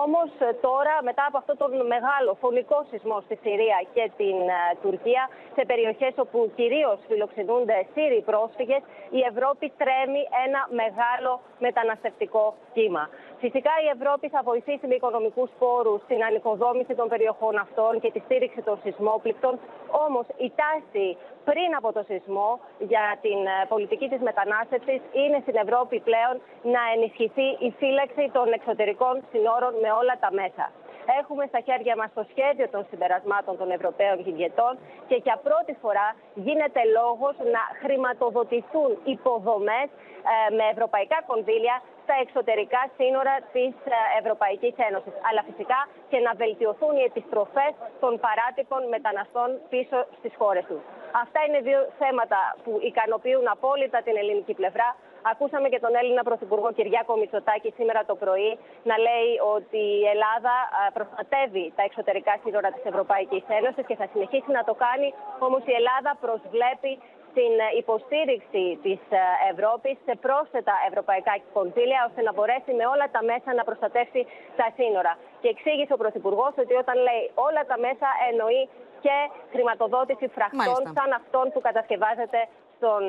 Speaker 50: Όμως ε, τώρα, μετά από αυτό τον μεγάλο φωνικό σεισμό στη Συρία και την ε, Τουρκία, σε περιοχές όπου κυρίως φιλοξενούνται Σύριοι πρόσφυγες, η Ευρώπη τρέμει ένα μεγάλο μεταναστευτικό κύμα. Φυσικά η Ευρώπη θα βοηθήσει με οικονομικούς πόρους στην ανοικοδόμηση των περιοχών αυτών και τη στήριξη των σεισμόπληκτων. Όμως η τάση πριν από το σεισμό για την ε, πολιτική της μετανάστευσης είναι στην Ευρώπη πλέον να ενισχυθεί η φύλαξη των εξωτερικών συνόρων με όλα τα μέσα. Έχουμε στα χέρια μας το σχέδιο των συμπερασμάτων των Ευρωπαίων ηγετών και για πρώτη φορά γίνεται λόγος να χρηματοδοτηθούν υποδομές ε, με ευρωπαϊκά κονδύλια στα εξωτερικά σύνορα της ε, Ευρωπαϊκής Ένωσης. Αλλά φυσικά και να βελτιωθούν οι επιστροφές των παράτυπων μεταναστών πίσω στις χώρες τους. Αυτά είναι δύο θέματα που ικανοποιούν απόλυτα την ελληνική πλευρά. Ακούσαμε και τον Έλληνα Πρωθυπουργό Κυριάκο Μητσοτάκη σήμερα το πρωί να λέει ότι η Ελλάδα προστατεύει τα εξωτερικά σύνορα της Ευρωπαϊκής Ένωσης και θα συνεχίσει να το κάνει. Όμως η Ελλάδα προσβλέπει στην υποστήριξη της Ευρώπης σε πρόσθετα ευρωπαϊκά κονδύλια ώστε να μπορέσει με όλα τα μέσα να προστατεύσει τα σύνορα. Και εξήγησε ο Πρωθυπουργός ότι όταν λέει όλα τα μέσα εννοεί και χρηματοδότηση φραχτών σαν αυτών που κατασκευάζεται στον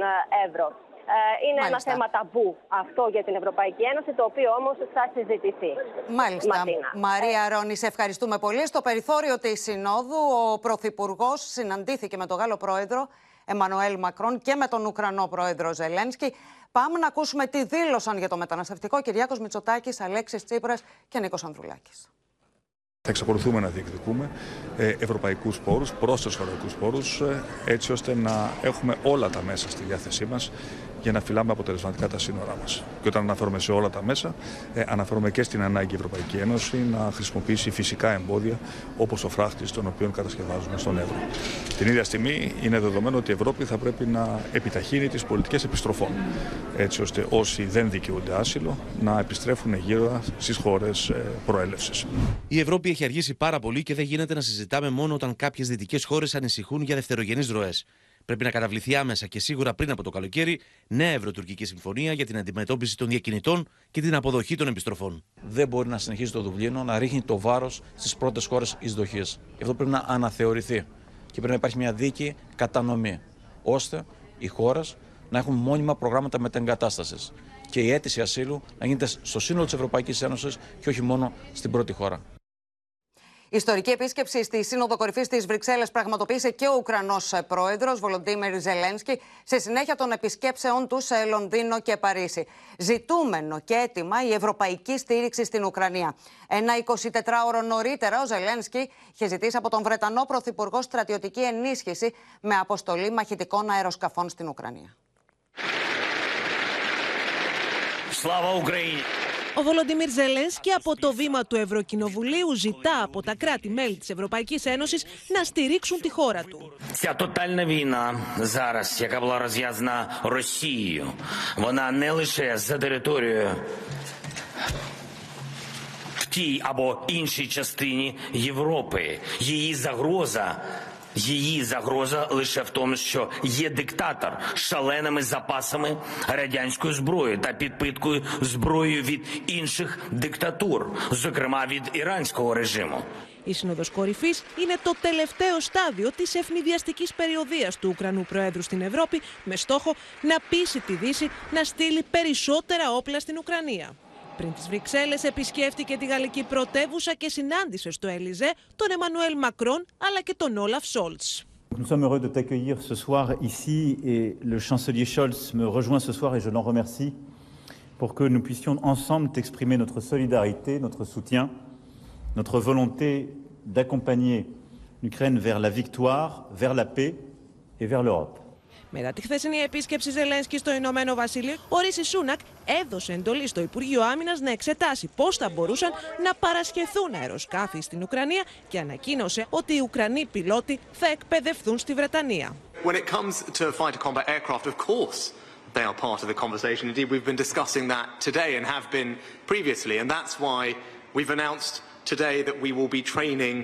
Speaker 50: Εύρο. Ε, είναι
Speaker 2: Μάλιστα.
Speaker 50: ένα θέμα ταμπού αυτό για την Ευρωπαϊκή Ένωση, το οποίο όμως θα συζητηθεί.
Speaker 2: Μάλιστα.
Speaker 50: Ματίνα.
Speaker 2: Μαρία Ρόνη, σε ευχαριστούμε πολύ. Στο περιθώριο της Συνόδου, ο Πρωθυπουργός συναντήθηκε με τον Γάλλο Πρόεδρο Εμμανουέλ Μακρόν και με τον Ουκρανό Πρόεδρο Ζελένσκι. Πάμε να ακούσουμε τι δήλωσαν για το μεταναστευτικό Κυριάκος Μητσοτάκης, Αλέξης Τσίπρας και Νίκος Ανδρουλάκης.
Speaker 23: Θα εξακολουθούμε να διεκδικούμε ε, ευρωπαϊκούς πόρους, πρόσθετους ευρωπαϊκούς πόρους, ε, έτσι ώστε να έχουμε όλα τα μέσα στη διάθεσή μας για να φυλάμε αποτελεσματικά τα σύνορά μας. Και όταν αναφέρομαι σε όλα τα μέσα, ε, αναφέρομαι και στην ανάγκη η Ευρωπαϊκή Ένωση να χρησιμοποιήσει φυσικά εμπόδια όπως ο φράχτης τον οποίο κατασκευάζουμε στον Εύρο. Την ίδια στιγμή είναι δεδομένο ότι η Ευρώπη θα πρέπει να επιταχύνει τις πολιτικές επιστροφών, έτσι ώστε όσοι δεν δικαιούνται άσυλο να επιστρέφουν γύρω στις χώρες ε, προέλευσης.
Speaker 51: Η Ευρώπη έχει αργήσει πάρα πολύ και δεν γίνεται να συζητάμε μόνο όταν κάποιες δυτικές χώρες ανησυχούν για δευτερογενείς ροές. Πρέπει να καταβληθεί άμεσα και σίγουρα πριν από το καλοκαίρι νέα Ευρωτουρκική Συμφωνία για την αντιμετώπιση των διακινητών και την αποδοχή των επιστροφών.
Speaker 52: Δεν μπορεί να συνεχίσει το Δουβλίνο να ρίχνει το βάρος στις πρώτες χώρες εισδοχής. Γι' αυτό πρέπει να αναθεωρηθεί και πρέπει να υπάρχει μια δίκαιη κατανομή, ώστε οι χώρες να έχουν μόνιμα προγράμματα μετεγκατάστασης και η αίτηση ασύλου να γίνεται στο σύνολο της Ευρωπαϊκής Ένωσης και όχι μόνο στην πρώτη χώρα.
Speaker 2: Η ιστορική επίσκεψη στη Σύνοδο Κορυφής της Βρυξέλλες πραγματοποίησε και ο Ουκρανός πρόεδρος Βολοντίμερ Ζελένσκι σε συνέχεια των επισκέψεών του σε Λονδίνο και Παρίσι. Ζητούμενο και έτοιμα η ευρωπαϊκή στήριξη στην Ουκρανία. Ένα 24ωρο νωρίτερα, ο Ζελένσκι είχε ζητήσει από τον Βρετανό Πρωθυπουργό στρατιωτική ενίσχυση με αποστολή μαχητικών αεροσκαφών στην Ουκρανία.
Speaker 53: Ο Βολοντιμίρ Ζελένσκι από το βήμα του Ευρωκοινοβουλίου ζητά από τα κράτη-μέλη της Ευρωπαϊκής Ένωσης να στηρίξουν τη χώρα του.
Speaker 54: Ця тотальна війна зараз, яка була розв'язана Росією, вона не лише за територією в тій або іншій частині Європи. Її загроза. Її загроза лише в тому, що є диктатор з шаленими запасами радянської зброї та підпиткою зброєю від інших диктатур, зокрема від іранського режиму.
Speaker 53: Η Σύνοδος Κορυφής είναι το τελευταίο στάδιο της ευνηδιαστικής περιοδίας του Ουκρανού Προέδρου στην Ευρώπη με στόχο να πείσει τη Δύση να στείλει περισσότερα όπλα στην Ουκρανία. Πριν τις Βρυξέλλες επισκέφτηκε τη γαλλική πρωτεύουσα και συνάντησε στο Ελιζέ τον Εμμανουέλ Μακρόν αλλά και τον Όλαφ Σόλτς.
Speaker 55: Nous sommes heureux de t'accueillir ce soir ici et le chancelier Scholz me rejoint ce soir et je l'en remercie pour que nous puissions ensemble t'exprimer notre solidarité, notre soutien, notre volonté d'accompagner l'Ukraine vers la victoire, vers la paix et vers l'Europe.
Speaker 53: Μετά τη χθεσινή επίσκεψη Ζελένσκι στο Ηνωμένο Βασίλειο, ο Ρίση Σούνακ έδωσε εντολή στο Υπουργείο Άμυνας να εξετάσει πώς θα μπορούσαν να παρασχεθούν αεροσκάφη στην Ουκρανία και ανακοίνωσε ότι οι Ουκρανοί πιλότοι θα εκπαιδευτούν στη Βρετανία.
Speaker 56: When it comes to fighter combat aircraft, of course, they are part of the conversation. Indeed, we've been discussing that today and have been previously, and that's why we've announced today that we will be training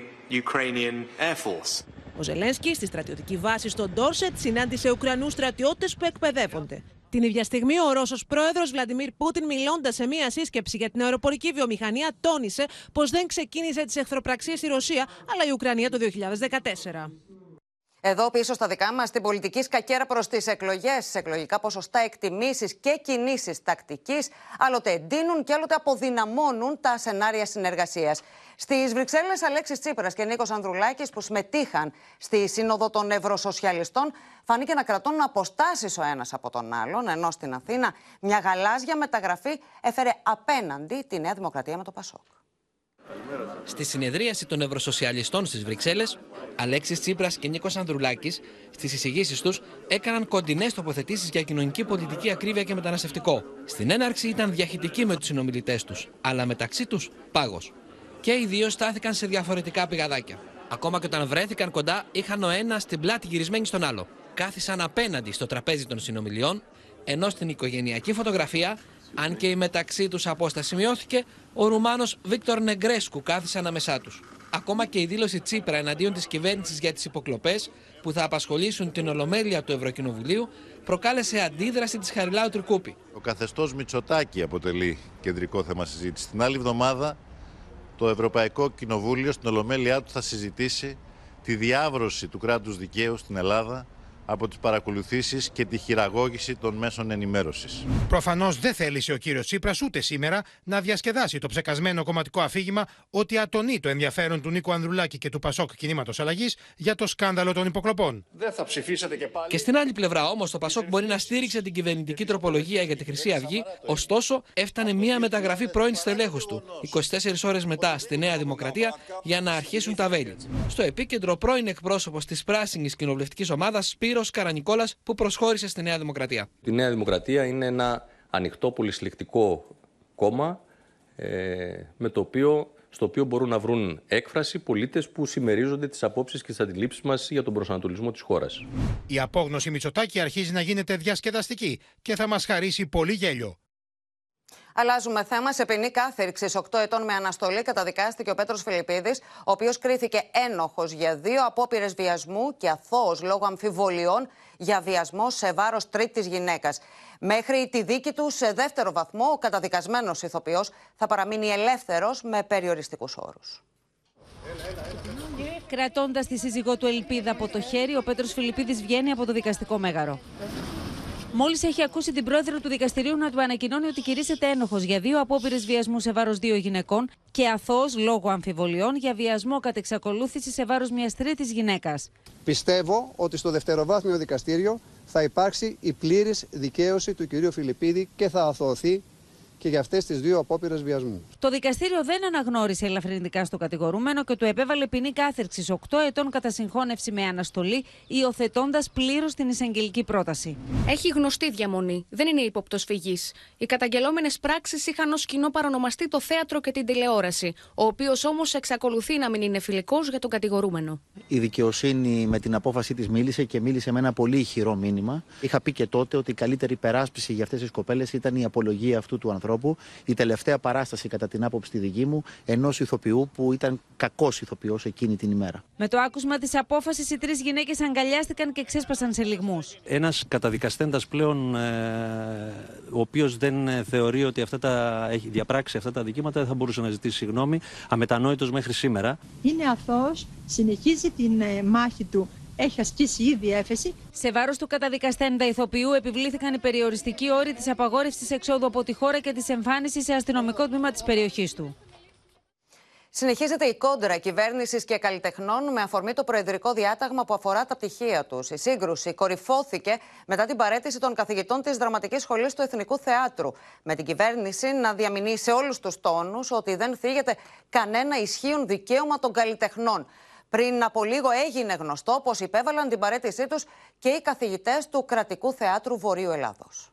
Speaker 56: Ukrainian Air Force.
Speaker 53: Ο Ζελένσκι στη στρατιωτική βάση στο Ντόρσετ συνάντησε Ουκρανούς στρατιώτες που εκπαιδεύονται. Την ίδια στιγμή, ο Ρώσος πρόεδρος Βλαντιμίρ Πούτιν, μιλώντας σε μία σύσκεψη για την αεροπορική βιομηχανία, τόνισε πως δεν ξεκίνησε τις εχθροπραξίες η Ρωσία, αλλά η Ουκρανία το 2014.
Speaker 2: Εδώ πίσω στα δικά μας, την πολιτική σκακέρα προς τις εκλογές, εκλογικά ποσοστά, εκτιμήσεις και κινήσεις τακτικής, άλλοτε εντείνουν και άλλοτε αποδυναμώνουν τα σενάρια συνεργασίας. Στις Βρυξέλλες, Αλέξης Τσίπρας και Νίκος Ανδρουλάκης, που συμμετείχαν στη Σύνοδο των Ευρωσοσιαλιστών, φάνηκε να κρατούν αποστάσεις ο ένας από τον άλλον, ενώ στην Αθήνα μια γαλάζια μεταγραφή έφερε απέναντι τη Νέα Δημοκρατία με το Πασόκ.
Speaker 57: Στη συνεδρίαση των Ευρωσοσιαλιστών στις Βρυξέλλες, Αλέξης Τσίπρας και Νίκος Ανδρουλάκης, στις εισηγήσεις τους, έκαναν κοντινές τοποθετήσεις για κοινωνική πολιτική ακρίβεια και μεταναστευτικό. Στην έναρξη ήταν διαχειτικοί με τους συνομιλητές τους, αλλά μεταξύ τους πάγος. Και οι δύο στάθηκαν σε διαφορετικά πηγαδάκια. Ακόμα και όταν βρέθηκαν κοντά, είχαν ο ένας την πλάτη γυρισμένη στον άλλο. Κάθισαν απέναντι στο τραπέζι των συνομιλιών, ενώ στην οικογενειακή φωτογραφία αν και η μεταξύ τους απόσταση μειώθηκε, ο Ρουμάνος Βίκτορ Νεγκρέσκου κάθισε ανάμεσά τους. Ακόμα και η δήλωση Τσίπρα εναντίον της κυβέρνησης για τις υποκλοπές που θα απασχολήσουν την ολομέλεια του Ευρωκοινοβουλίου προκάλεσε αντίδραση της Χαριλάου Τρικούπη.
Speaker 58: Ο καθεστώς Μητσοτάκη αποτελεί κεντρικό θέμα συζήτησης. Την άλλη εβδομάδα το Ευρωπαϊκό Κοινοβούλιο στην ολομέλειά του θα συζητήσει τη διάβρωση του κράτους δικαίου στην Ελλάδα
Speaker 59: από τις παρακολουθήσεις και τη χειραγώγηση των μέσων ενημέρωσης.
Speaker 4: Προφανώς δεν θέλησε ο κύριος Τσίπρας ούτε σήμερα να διασκεδάσει το ψεκασμένο κομματικό αφήγημα ότι ατονεί το ενδιαφέρον του Νίκο Ανδρουλάκη και του Πασόκ Κινήματος Αλλαγής για το σκάνδαλο των υποκλοπών.
Speaker 60: Δεν θα ψηφίσετε και πάλι.
Speaker 57: Και στην άλλη πλευρά όμως, το Πασόκ μπορεί να στήριξε την κυβερνητική τροπολογία για τη Χρυσή Αυγή, ωστόσο έφτανε μία μεταγραφή πρώην στελέχους του, 24 ώρες μετά στη Νέα Δημοκρατία, για να αρχίσουν τα βέλη. Στο επίκεντρο, πρώην εκπρόσωπος της πράσινης κοινοβουλευτικής ομάδας, Σπύρος Καρανικόλας, που προσχώρησε στη Νέα Δημοκρατία.
Speaker 44: Η Νέα Δημοκρατία είναι ένα ανοιχτό πολυσυλλεκτικό κόμμα ε, με το οποίο στο οποίο μπορούν να βρουν έκφραση πολίτες που συμμερίζονται τις απόψεις και τις αντιλήψεις μας για τον προσανατολισμό της χώρας.
Speaker 4: Η απόγνωση Μητσοτάκη αρχίζει να γίνεται διασκεδαστική και θα μας χαρίσει πολύ γέλιο.
Speaker 2: Αλλάζουμε θέμα. Σε ποινή κάθερξη 8 ετών με αναστολή καταδικάστηκε ο Πέτρος Φιλιππίδης, ο οποίος κρίθηκε ένοχος για δύο απόπειρες βιασμού και αθώος λόγω αμφιβολιών για βιασμό σε βάρος τρίτης γυναίκας. Μέχρι τη δίκη του σε δεύτερο βαθμό, ο καταδικασμένος ηθοποιός θα παραμείνει ελεύθερος με περιοριστικούς όρους.
Speaker 48: Κρατώντας τη σύζυγό του Ελπίδα από το χέρι, ο Πέτρος Φιλιππίδης βγαίνει από το δικαστικό μέγαρο. Μόλις έχει ακούσει την πρόεδρο του δικαστηρίου να του ανακοινώνει ότι κηρύσσεται ένοχος για δύο απόπειρες βιασμού σε βάρος δύο γυναικών και αθώος λόγω αμφιβολιών για βιασμό κατ' εξακολούθηση σε βάρος μιας τρίτης γυναίκας.
Speaker 46: Πιστεύω ότι στο δευτεροβάθμιο δικαστήριο θα υπάρξει η πλήρης δικαίωση του κυρίου Φιλιππίδη και θα αθωωθεί και για αυτές τις δύο απόπειρες βιασμού.
Speaker 48: Το δικαστήριο δεν αναγνώρισε ελαφρυντικά στο κατηγορούμενο και του επέβαλε ποινή κάθερξης 8 ετών κατά συγχώνευση με αναστολή, υιοθετώντας πλήρως την εισαγγελική πρόταση.
Speaker 61: Έχει γνωστή διαμονή. Δεν είναι ύποπτο φυγή. Οι καταγγελόμενες πράξεις είχαν ως κοινό παρονομαστεί το θέατρο και την τηλεόραση, ο οποίος όμως εξακολουθεί να μην είναι φιλικός για τον κατηγορούμενο.
Speaker 19: Η δικαιοσύνη με την απόφασή της μίλησε και μίλησε με ένα πολύ ηχηρό μήνυμα. Είχα πει και τότε ότι η καλύτερη περάσπιση για αυτές τις κοπέλες ήταν η απολογία αυτού του ανθρώπου ανθρώπου. Η τελευταία παράσταση, κατά την άποψη τη δική μου, ενός ηθοποιού που ήταν κακός ηθοποιός εκείνη την ημέρα.
Speaker 48: Με το άκουσμα της απόφασης, οι τρεις γυναίκες αγκαλιάστηκαν και ξέσπασαν σε λιγμούς.
Speaker 19: Ένας καταδικαστέντας πλέον, ε, ο οποίος δεν ε, θεωρεί ότι αυτά τα, έχει διαπράξει αυτά τα δικήματα, δεν θα μπορούσε να ζητήσει συγγνώμη, αμετανόητος μέχρι σήμερα.
Speaker 62: Είναι αθώος, συνεχίζει την ε, μάχη του έχει ασκήσει ήδη έφεση.
Speaker 48: Σε βάρος του καταδικαστέντα ηθοποιού επιβλήθηκαν οι περιοριστικοί όροι της απαγόρευσης εξόδου από τη χώρα και της εμφάνισης σε αστυνομικό τμήμα της περιοχής του.
Speaker 2: Συνεχίζεται η κόντρα κυβέρνησης και καλλιτεχνών με αφορμή το προεδρικό διάταγμα που αφορά τα πτυχία τους. Η σύγκρουση κορυφώθηκε μετά την παρέτηση των καθηγητών της Δραματικής Σχολής του Εθνικού Θεάτρου. Με την κυβέρνηση να διαμηνεί σε όλους τους τόνους ότι δεν θίγεται κανένα ισχύον δικαίωμα των καλλιτεχνών. Πριν από λίγο έγινε γνωστό πως υπέβαλαν την παρέτησή τους και οι καθηγητές του Κρατικού Θεάτρου Βορείου Ελλάδος.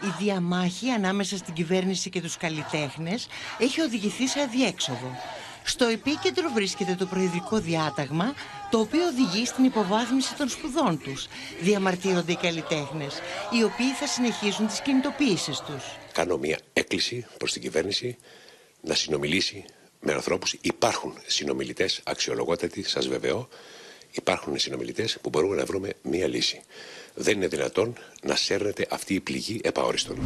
Speaker 63: Η διαμάχη ανάμεσα στην κυβέρνηση και τους καλλιτέχνες έχει οδηγηθεί σε αδιέξοδο. Στο επίκεντρο βρίσκεται το προεδρικό διάταγμα, το οποίο οδηγεί στην υποβάθμιση των σπουδών τους. Διαμαρτύρονται οι καλλιτέχνες, οι οποίοι θα συνεχίσουν τις κινητοποιήσεις τους.
Speaker 64: Κάνω μια έκκληση προς την κυβέρνηση να συνομιλήσει με ανθρώπους. Υπάρχουν συνομιλητές αξιολογότατοι, σας βεβαιώ. Υπάρχουν συνομιλητές που μπορούμε να βρούμε μία λύση. Δεν είναι δυνατόν να σέρνεται αυτή η πληγή επαόριστον.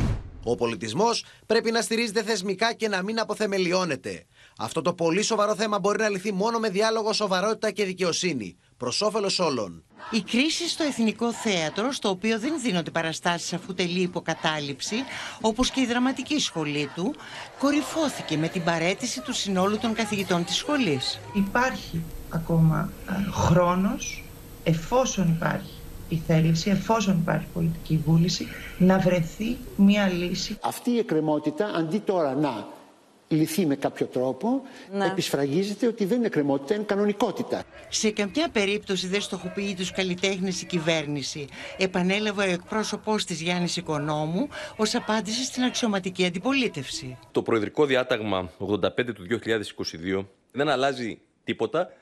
Speaker 65: Ο πολιτισμός πρέπει να στηρίζεται θεσμικά και να μην αποθεμελιώνεται. Αυτό το πολύ σοβαρό θέμα μπορεί να λυθεί μόνο με διάλογο, σοβαρότητα και δικαιοσύνη. Προς όφελος όλων.
Speaker 63: Η κρίση στο Εθνικό Θέατρο, στο οποίο δεν δίνονται παραστάσεις αφού τελεί υποκατάληψη, όπως και η δραματική σχολή του, κορυφώθηκε με την παρέτηση του συνόλου των καθηγητών της σχολής.
Speaker 66: Υπάρχει ακόμα ε, χρόνος, εφόσον υπάρχει η θέληση, εφόσον υπάρχει πολιτική βούληση, να βρεθεί μία λύση.
Speaker 67: Αυτή η εκκρεμότητα, αντί τώρα να λυθεί με κάποιο τρόπο, ναι. επισφραγίζεται ότι δεν είναι εκκρεμότητα, είναι κανονικότητα.
Speaker 63: Σε καμιά περίπτωση δεν στοχοποιεί τους καλλιτέχνες η κυβέρνηση. Επανέλαβε ο εκπρόσωπός της Γιάννης Οικονόμου ως απάντηση στην αξιωματική αντιπολίτευση.
Speaker 44: Το Προεδρικό Διάταγμα 85 του 2022 δεν αλλάζει τίποτα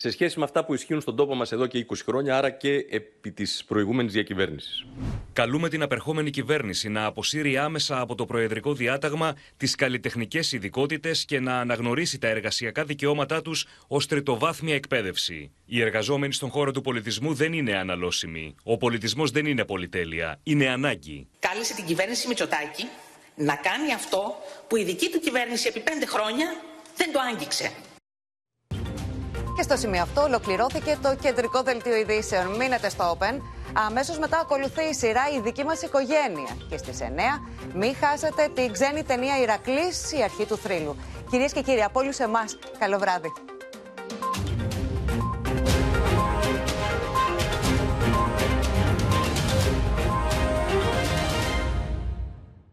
Speaker 44: σε σχέση με αυτά που ισχύουν στον τόπο μας εδώ και 20 χρόνια, άρα και επί της προηγούμενης διακυβέρνησης.
Speaker 23: Καλούμε την απερχόμενη κυβέρνηση να αποσύρει άμεσα από το Προεδρικό Διάταγμα τις καλλιτεχνικές ειδικότητες και να αναγνωρίσει τα εργασιακά δικαιώματά τους ως τριτοβάθμια εκπαίδευση. Οι εργαζόμενοι στον χώρο του πολιτισμού δεν είναι αναλώσιμοι. Ο πολιτισμός δεν είναι πολυτέλεια. Είναι ανάγκη.
Speaker 68: Κάλεσε την κυβέρνηση Μητσοτάκη να κάνει αυτό που η δική του κυβέρνηση επί πέντε χρόνια δεν το άγγιξε.
Speaker 2: Και στο σημείο αυτό ολοκληρώθηκε το κεντρικό δελτίο ειδήσεων. Μείνετε στο Open. Αμέσως μετά ακολουθεί η σειρά Η δική μας οικογένεια. Και στις 9 μην χάσετε την ξένη ταινία Ηρακλής, η αρχή του θρύλου. Κυρίες και κύριοι, από όλους εμάς, καλό βράδυ.